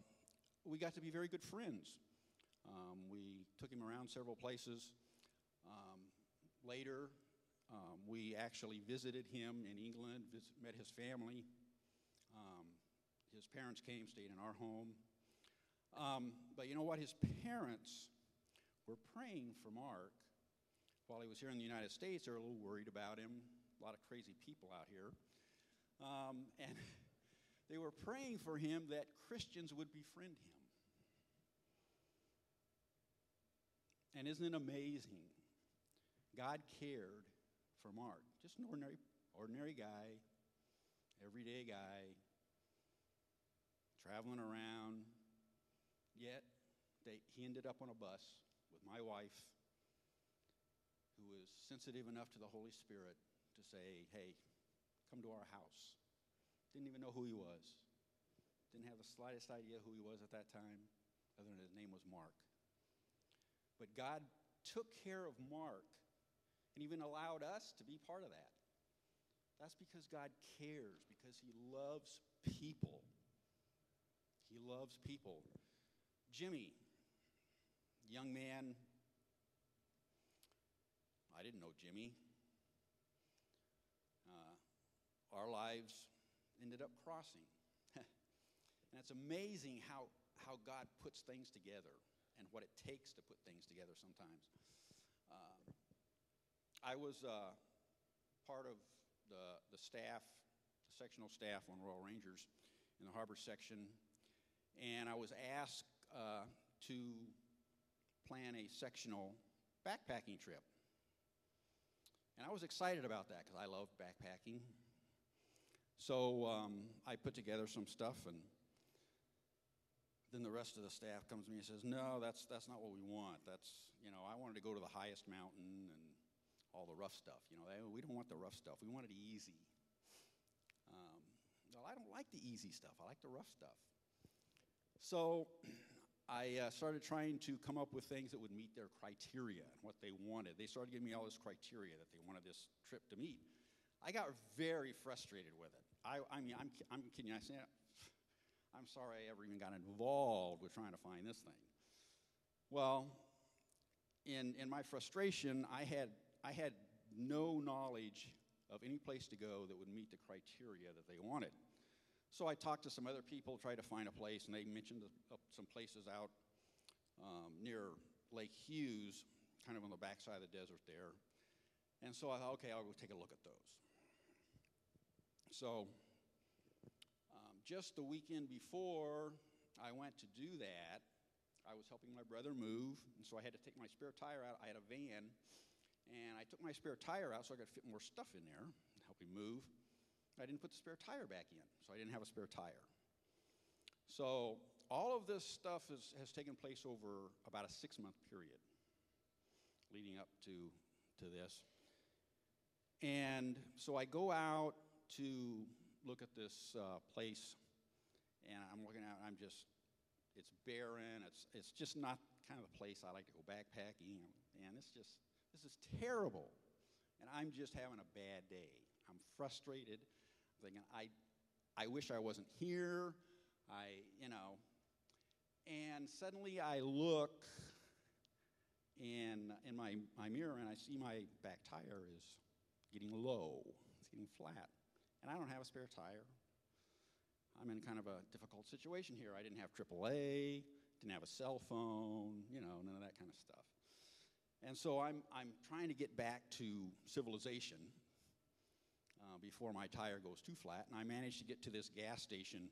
we got to be very good friends. Um, we took him around several places. Um, later, um, we actually visited him in England, visit, met his family. Um, his parents came, stayed in our home. Um, but you know what? His parents were praying for Mark while he was here in the United States. They're a little worried about him. A lot of crazy people out here. Um, and they were praying for him that Christians would befriend him. And isn't it amazing? God cared for Mark, just an ordinary, ordinary guy, everyday guy, traveling around. Yet they, he ended up on a bus with my wife, who was sensitive enough to the Holy Spirit to say, hey, come to our house. Didn't even know who he was. Didn't have the slightest idea who he was at that time, other than his name was Mark. But God took care of Mark and even allowed us to be part of that. That's because God cares, because He loves people. He loves people. Jimmy, young man. I didn't know Jimmy. Uh, our lives ended up crossing. and it's amazing how, how God puts things together and what it takes to put things together sometimes. Uh, I was uh, part of the, the staff, the sectional staff on Royal Rangers in the harbor section, and I was asked uh, to plan a sectional backpacking trip. And I was excited about that because I love backpacking. So um, I put together some stuff, and then the rest of the staff comes to me and says, "No, that's that's not what we want. That's you know, I wanted to go to the highest mountain and all the rough stuff. You know, we don't want the rough stuff. We want it easy." Um, well, I don't like the easy stuff. I like the rough stuff. So I uh, started trying to come up with things that would meet their criteria and what they wanted. They started giving me all this criteria that they wanted this trip to meet. I got very frustrated with it. I, I mean, I'm, I'm said, I'm sorry I ever even got involved with trying to find this thing. Well, in, in my frustration, I had, I had no knowledge of any place to go that would meet the criteria that they wanted. So I talked to some other people, tried to find a place, and they mentioned some places out um, near Lake Hughes, kind of on the backside of the desert there. And so I thought, okay, I'll go take a look at those. So um, just the weekend before I went to do that, I was helping my brother move, and so I had to take my spare tire out. I had a van, and I took my spare tire out so I could fit more stuff in there, help him move. I didn't put the spare tire back in, so I didn't have a spare tire. So all of this stuff is, has taken place over about a six month period leading up to, to this. And so I go out to look at this uh, place, and I'm looking out, I'm just, it's barren. It's, it's just not kind of the place I like to go backpacking. And it's just, this is terrible. And I'm just having a bad day. I'm frustrated I'm thinking, I, I wish I wasn't here. I, you know. And suddenly I look in, in my, my mirror and I see my back tire is getting low, it's getting flat. And I don't have a spare tire. I'm in kind of a difficult situation here. I didn't have AAA, didn't have a cell phone, you know, none of that kind of stuff. And so I'm, I'm trying to get back to civilization uh, before my tire goes too flat. And I managed to get to this gas station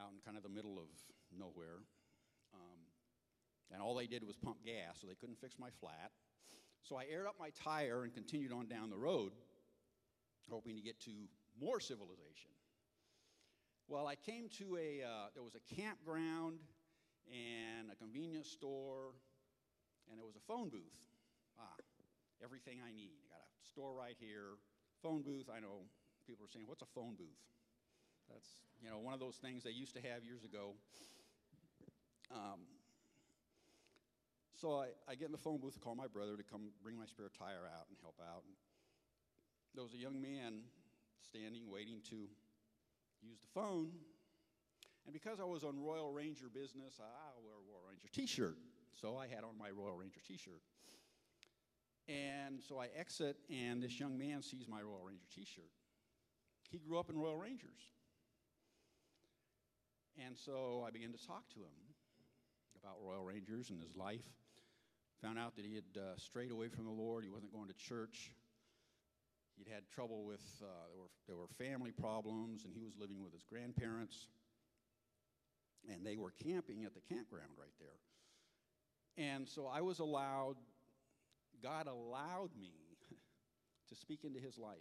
out in kind of the middle of nowhere. Um, and all they did was pump gas, so they couldn't fix my flat. So I aired up my tire and continued on down the road, hoping to get to more civilization. Well, I came to a, uh, there was a campground and a convenience store, and there was a phone booth. Ah, everything I need. I got a store right here, phone booth, I know people are saying, what's a phone booth? That's, you know, one of those things they used to have years ago. Um, so I, I get in the phone booth to call my brother to come bring my spare tire out and help out. And there was a young man standing waiting to use the phone. And because I was on Royal Ranger business, I wear a Royal Ranger t shirt. So I had on my Royal Ranger t shirt. And so I exit, and this young man sees my Royal Ranger t shirt. He grew up in Royal Rangers. And so I began to talk to him about Royal Rangers and his life. Found out that he had uh, strayed away from the Lord. He wasn't going to church. He'd had trouble with, uh, there, were, there were family problems, and he was living with his grandparents. And they were camping at the campground right there. And so I was allowed God allowed me to speak into his life.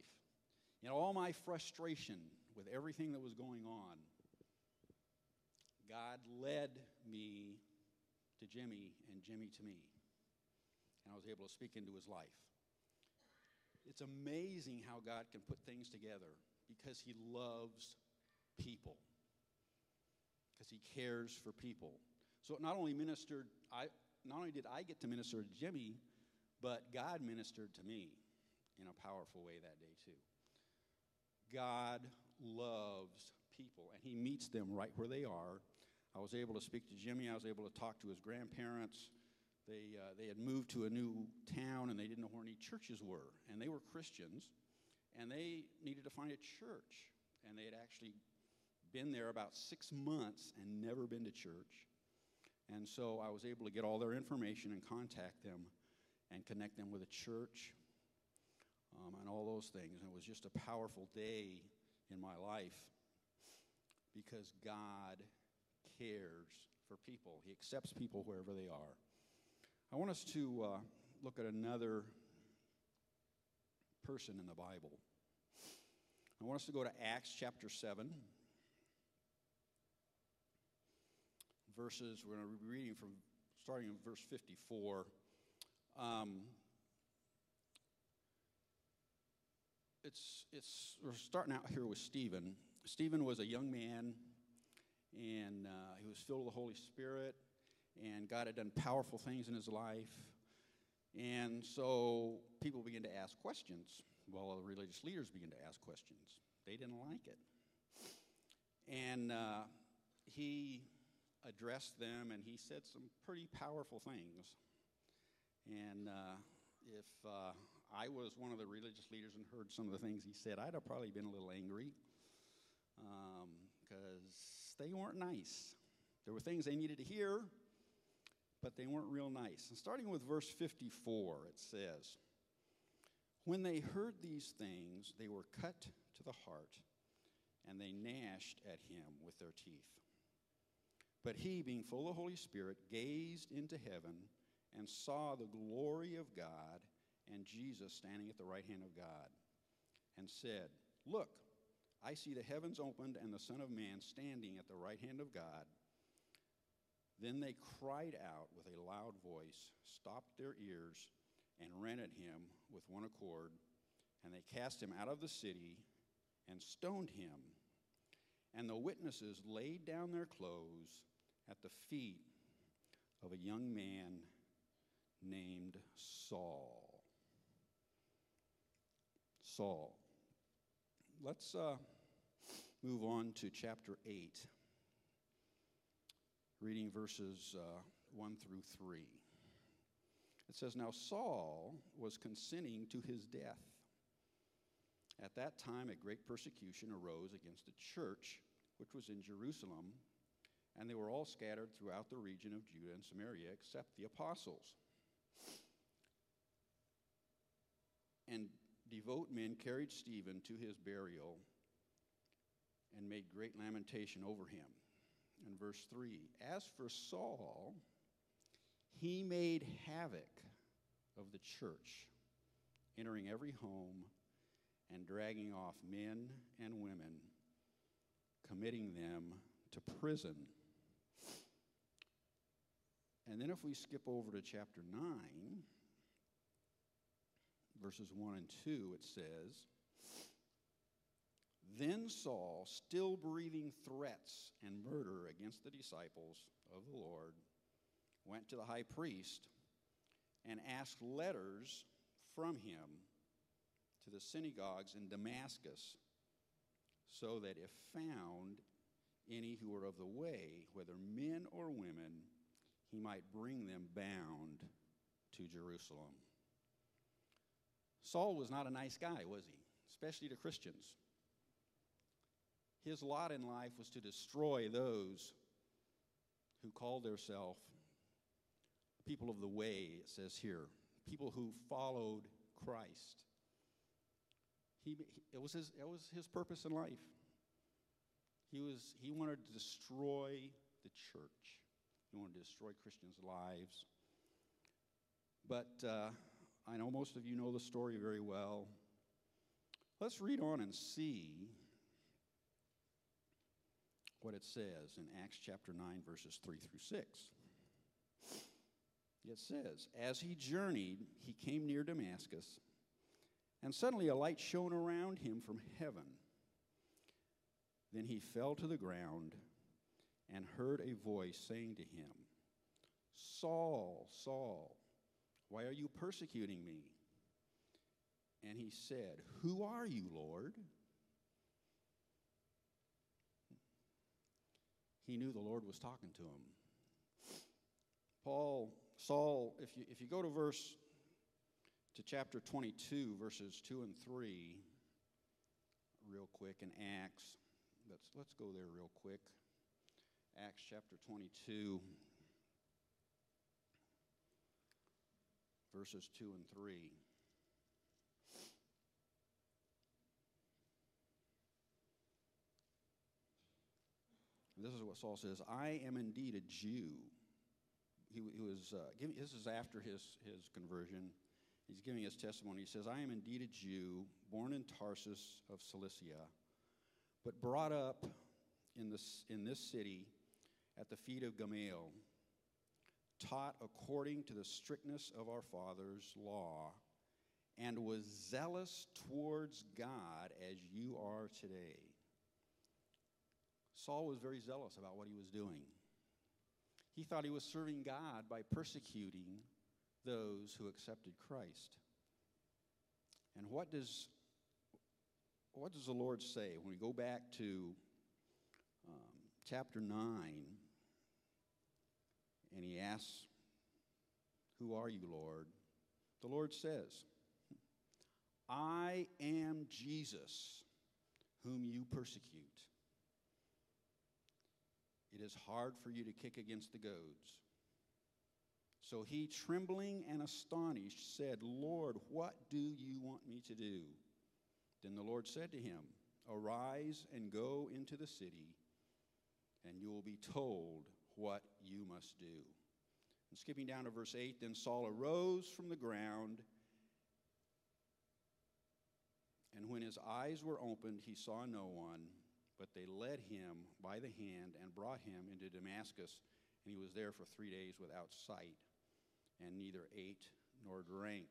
In all my frustration with everything that was going on, God led me to Jimmy and Jimmy to me. And I was able to speak into his life. It's amazing how God can put things together because he loves people, because he cares for people. So not only ministered, I, not only did I get to minister to Jimmy, but God ministered to me in a powerful way that day, too. God loves people, and He meets them right where they are. I was able to speak to Jimmy. I was able to talk to his grandparents. They, uh, they had moved to a new town and they didn't know where any churches were. And they were Christians and they needed to find a church. And they had actually been there about six months and never been to church. And so I was able to get all their information and contact them and connect them with a church um, and all those things. And it was just a powerful day in my life because God cares for people, He accepts people wherever they are. I want us to uh, look at another person in the Bible. I want us to go to Acts chapter 7. Verses, we're going to be reading from starting in verse 54. Um, it's, it's, we're starting out here with Stephen. Stephen was a young man, and uh, he was filled with the Holy Spirit, and God had done powerful things in his life. And so people began to ask questions. Well, the religious leaders began to ask questions. They didn't like it. And uh, he addressed them, and he said some pretty powerful things. And uh, if uh, I was one of the religious leaders and heard some of the things he said, I'd have probably been a little angry. Um, because they weren't nice. There were things they needed to hear, but they weren't real nice. And starting with verse 54, it says, When they heard these things, they were cut to the heart, and they gnashed at him with their teeth. But he, being full of the Holy Spirit, gazed into heaven and saw the glory of God and Jesus standing at the right hand of God, and said, Look, I see the heavens opened and the Son of Man standing at the right hand of God. Then they cried out with a loud voice, stopped their ears, and ran at him with one accord. And they cast him out of the city and stoned him. And the witnesses laid down their clothes at the feet of a young man named Saul. Saul. Let's uh, move on to chapter 8, reading verses uh, 1 through 3. It says, Now Saul was consenting to his death. At that time, a great persecution arose against the church, which was in Jerusalem, and they were all scattered throughout the region of Judah and Samaria, except the apostles. And devout men carried Stephen to his burial and made great lamentation over him. In verse 3 As for Saul, he made havoc of the church, entering every home and dragging off men and women, committing them to prison. And then if we skip over to chapter 9, verses 1 and 2, it says, Then Saul, still breathing threats and murder against the disciples of the Lord, went to the high priest and asked letters from him to the synagogues in Damascus, so that if found any who were of the way, whether men or women, he might bring them bound to Jerusalem. Saul was not a nice guy, was he? Especially to Christians. His lot in life was to destroy those who called themselves people of the way, it says here, people who followed Christ. He, it, was his, it was his purpose in life. He, was, he wanted to destroy the church. He wanted to destroy Christians' lives. But uh, I know most of you know the story very well. Let's read on and see what it says in Acts chapter 9, verses 3 through 6. It says, As he journeyed, he came near Damascus, and suddenly a light shone around him from heaven. Then he fell to the ground and heard a voice saying to him, Saul, Saul, why are you persecuting me? And he said, Who are you, Lord? He knew the Lord was talking to him. Paul, Saul, if you, if you go to verse, to chapter 22, verses 2 and 3, real quick in Acts, let's, let's go there real quick. Acts chapter 22. verses 2 and 3. This is what Saul says I am indeed a Jew. He, he was, uh, giving, this is after his, his conversion. He's giving his testimony. He says, I am indeed a Jew, born in Tarsus of Cilicia, but brought up in this, in this city at the feet of Gamaliel taught according to the strictness of our father's law, and was zealous towards God as you are today. Saul was very zealous about what he was doing. He thought he was serving God by persecuting those who accepted Christ. And what does, what does the Lord say when we go back to um, chapter 9? and he asks, Who are you, Lord? The Lord says, I am Jesus, whom you persecute. It is hard for you to kick against the goads. So he, trembling and astonished, said, Lord, what do you want me to do? Then the Lord said to him, Arise and go into the city, and you will be told what you must do. And skipping down to verse 8, then Saul arose from the ground, and when his eyes were opened, he saw no one, but they led him by the hand and brought him into Damascus, and he was there for three days without sight, and neither ate nor drank.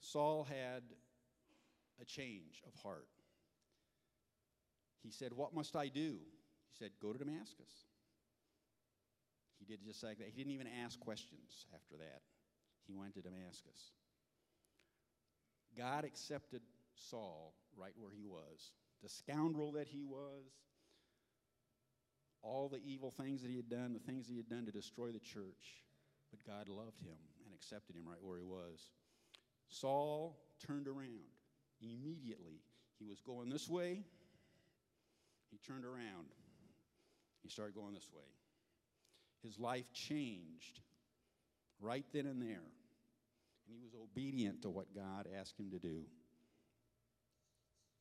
Saul had a change of heart. He said, What must I do? He said, Go to Damascus. He did just like that. He didn't even ask questions after that. He went to Damascus. God accepted Saul right where he was. The scoundrel that he was, all the evil things that he had done, the things he had done to destroy the church. But God loved him and accepted him right where he was. Saul turned around immediately. He was going this way. He turned around. He started going this way. His life changed right then and there. And he was obedient to what God asked him to do.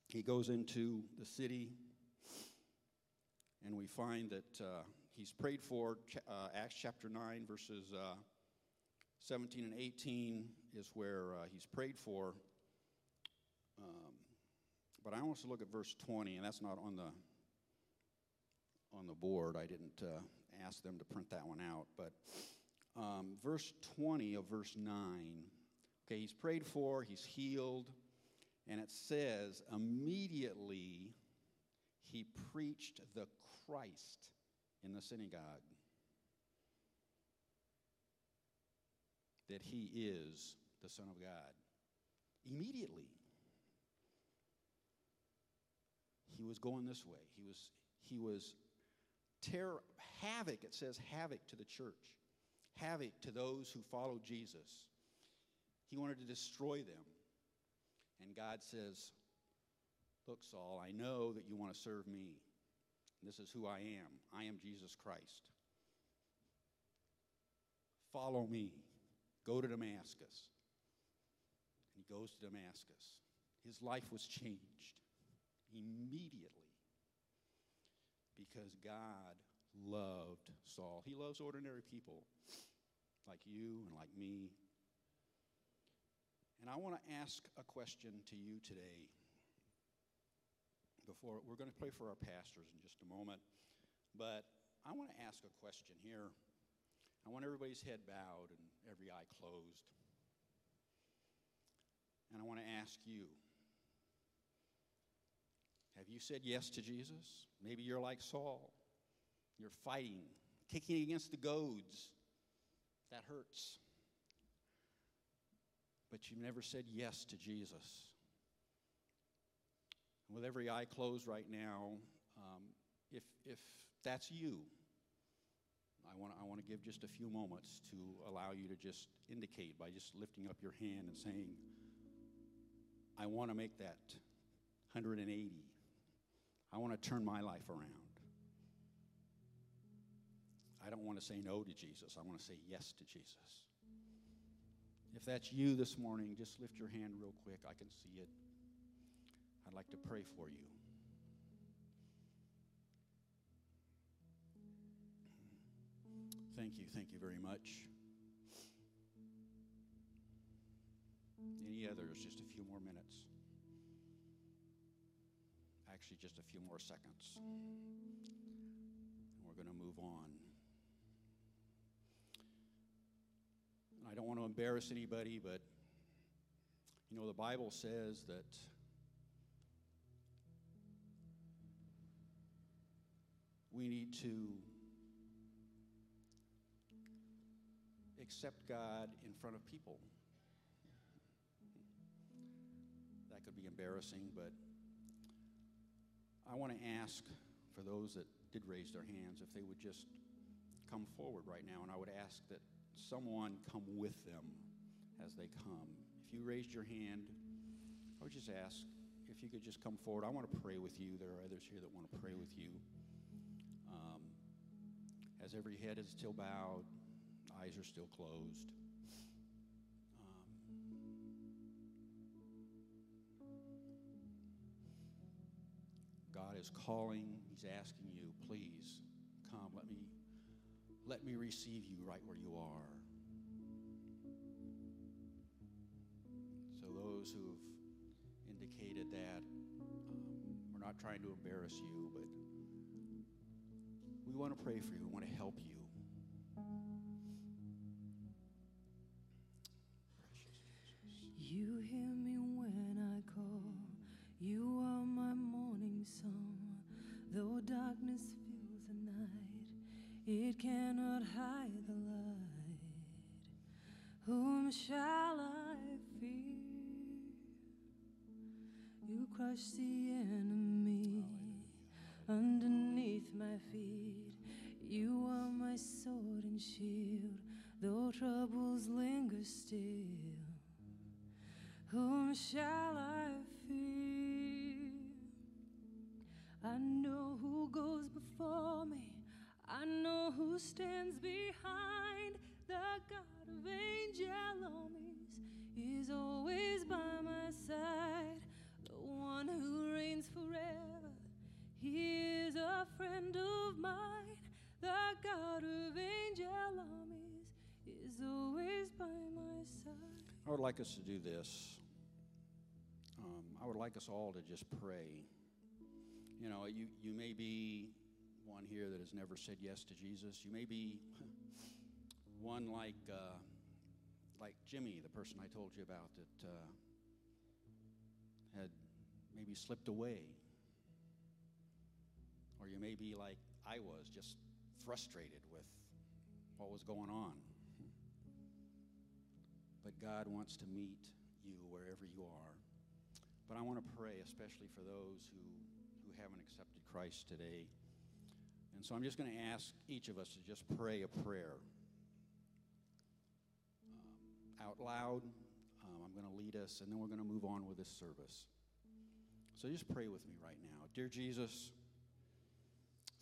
He goes into the city, and we find that uh, he's prayed for. Uh, Acts chapter 9, verses uh, 17 and 18 is where uh, he's prayed for. Um, but I want us to look at verse 20, and that's not on the on the board. I didn't uh, ask them to print that one out. But um, verse 20 of verse 9, okay, he's prayed for, he's healed, and it says, immediately he preached the Christ in the synagogue. That he is the Son of God. Immediately. He was going this way. He was, he was terror, havoc, it says havoc to the church, havoc to those who follow Jesus. He wanted to destroy them. And God says, Look, Saul, I know that you want to serve me. This is who I am. I am Jesus Christ. Follow me. Go to Damascus. And he goes to Damascus. His life was changed immediately because God loved Saul. He loves ordinary people like you and like me. And I want to ask a question to you today. Before we're going to pray for our pastors in just a moment, but I want to ask a question here. I want everybody's head bowed and every eye closed. And I want to ask you have you said yes to Jesus? Maybe you're like Saul. You're fighting, kicking against the goads. That hurts. But you've never said yes to Jesus. With every eye closed right now, um, if, if that's you, I want, I want to give just a few moments to allow you to just indicate by just lifting up your hand and saying, I want to make that 180. I want to turn my life around. I don't want to say no to Jesus. I want to say yes to Jesus. If that's you this morning, just lift your hand real quick. I can see it. I'd like to pray for you. Thank you. Thank you very much. Any others? Just a few more minutes actually just a few more seconds. We're going to move on. I don't want to embarrass anybody, but you know, the Bible says that we need to accept God in front of people. That could be embarrassing, but I want to ask for those that did raise their hands if they would just come forward right now, and I would ask that someone come with them as they come. If you raised your hand, I would just ask if you could just come forward. I want to pray with you. There are others here that want to pray with you. Um, as every head is still bowed, eyes are still closed. God is calling, He's asking you, please come, let me let me receive you right where you are. So those who've indicated that, um, we're not trying to embarrass you, but we want to pray for you. We want to help you. You hear me when I call. You are my morning song. Though darkness it cannot hide the light. Whom shall I fear? You crush the enemy I would like us to do this. Um, I would like us all to just pray. You know, you, you may be one here that has never said yes to Jesus. You may be one like, uh, like Jimmy, the person I told you about, that uh, had maybe slipped away. Or you may be like I was, just frustrated with what was going on. But God wants to meet you wherever you are. But I want to pray, especially for those who, who haven't accepted Christ today. And so I'm just going to ask each of us to just pray a prayer um, out loud. Um, I'm going to lead us, and then we're going to move on with this service. So just pray with me right now. Dear Jesus,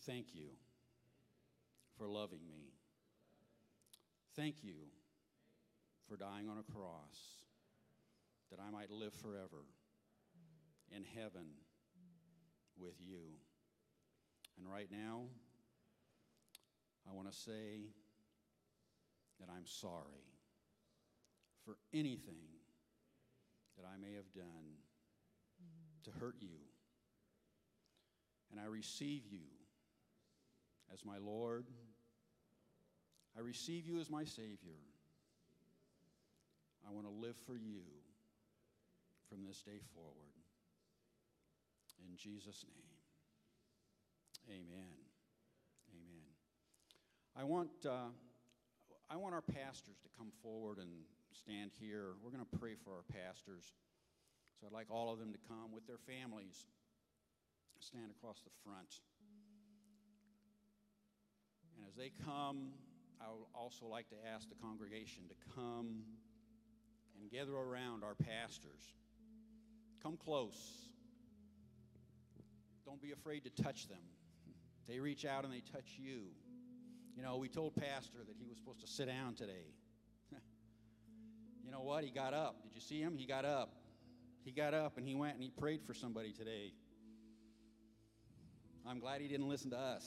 thank you for loving me. Thank you for dying on a cross that I might live forever in heaven with you. And right now, I want to say that I'm sorry for anything that I may have done to hurt you. And I receive you as my Lord. I receive you as my Savior. I want to live for you from this day forward. In Jesus' name, amen. Amen. I want, uh, I want our pastors to come forward and stand here. We're going to pray for our pastors. So I'd like all of them to come with their families, stand across the front. And as they come, I would also like to ask the congregation to come and gather around our pastors. Come close. Don't be afraid to touch them. They reach out and they touch you. You know, we told Pastor that he was supposed to sit down today. you know what? He got up. Did you see him? He got up. He got up and he went and he prayed for somebody today. I'm glad he didn't listen to us.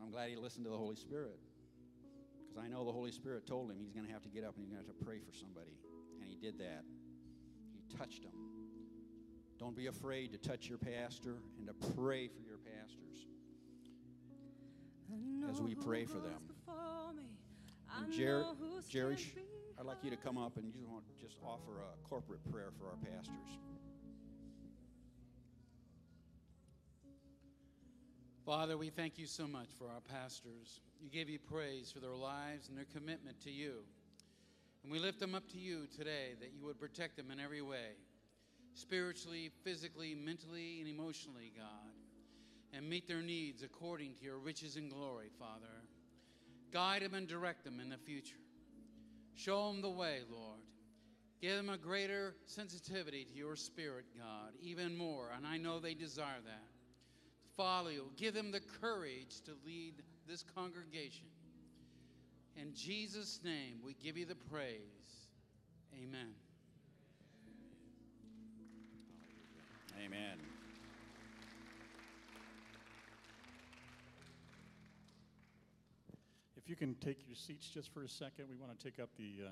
I'm glad he listened to the Holy Spirit. Because I know the Holy Spirit told him he's going to have to get up and he's going to have to pray for somebody. And he did that. He touched them. Don't be afraid to touch your pastor and to pray for your pastors as we pray for them. And Jer- Jerry, I'd like you to come up and you want to just offer a corporate prayer for our pastors. Father, we thank you so much for our pastors. You give you praise for their lives and their commitment to you. And we lift them up to you today that you would protect them in every way spiritually, physically, mentally, and emotionally, God, and meet their needs according to your riches and glory, Father. Guide them and direct them in the future. Show them the way, Lord. Give them a greater sensitivity to your spirit, God, even more, and I know they desire that. Follow you. Give them the courage to lead this congregation In Jesus' name, we give you the praise. Amen. Amen. If you can take your seats just for a second, we want to take up the, uh,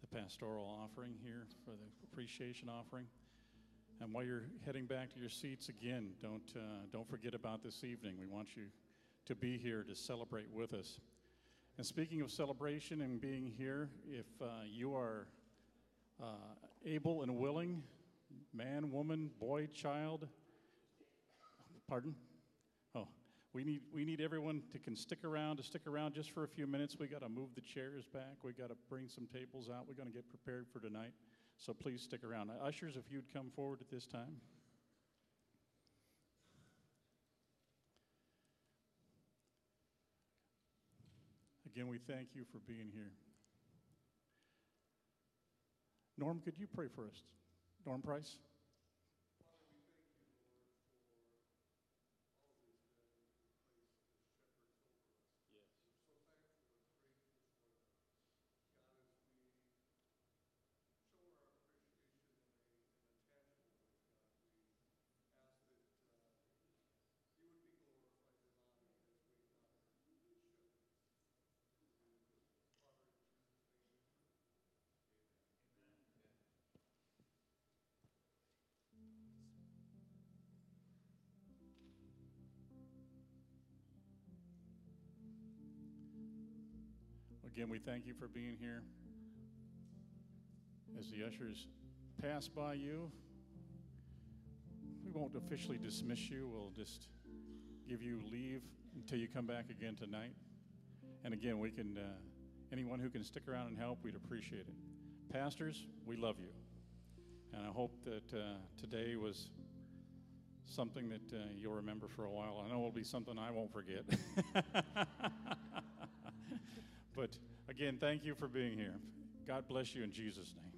the pastoral offering here for the appreciation offering. And while you're heading back to your seats again, don't, uh, don't forget about this evening. We want you to be here to celebrate with us. And speaking of celebration and being here, if uh, you are uh, able and willing, man, woman, boy, child, pardon? Oh, we need, we need everyone to can stick around, to stick around just for a few minutes. We got to move the chairs back. We got to bring some tables out. We're going to get prepared for tonight. So please stick around. Ushers, if you'd come forward at this time. Again, we thank you for being here. Norm, could you pray for us? Norm Price? Again, we thank you for being here. As the ushers pass by you, we won't officially dismiss you. We'll just give you leave until you come back again tonight. And again, we can, uh, anyone who can stick around and help, we'd appreciate it. Pastors, we love you. And I hope that uh, today was something that uh, you'll remember for a while. I know it'll be something I won't forget. but again, thank you for being here. God bless you in Jesus' name.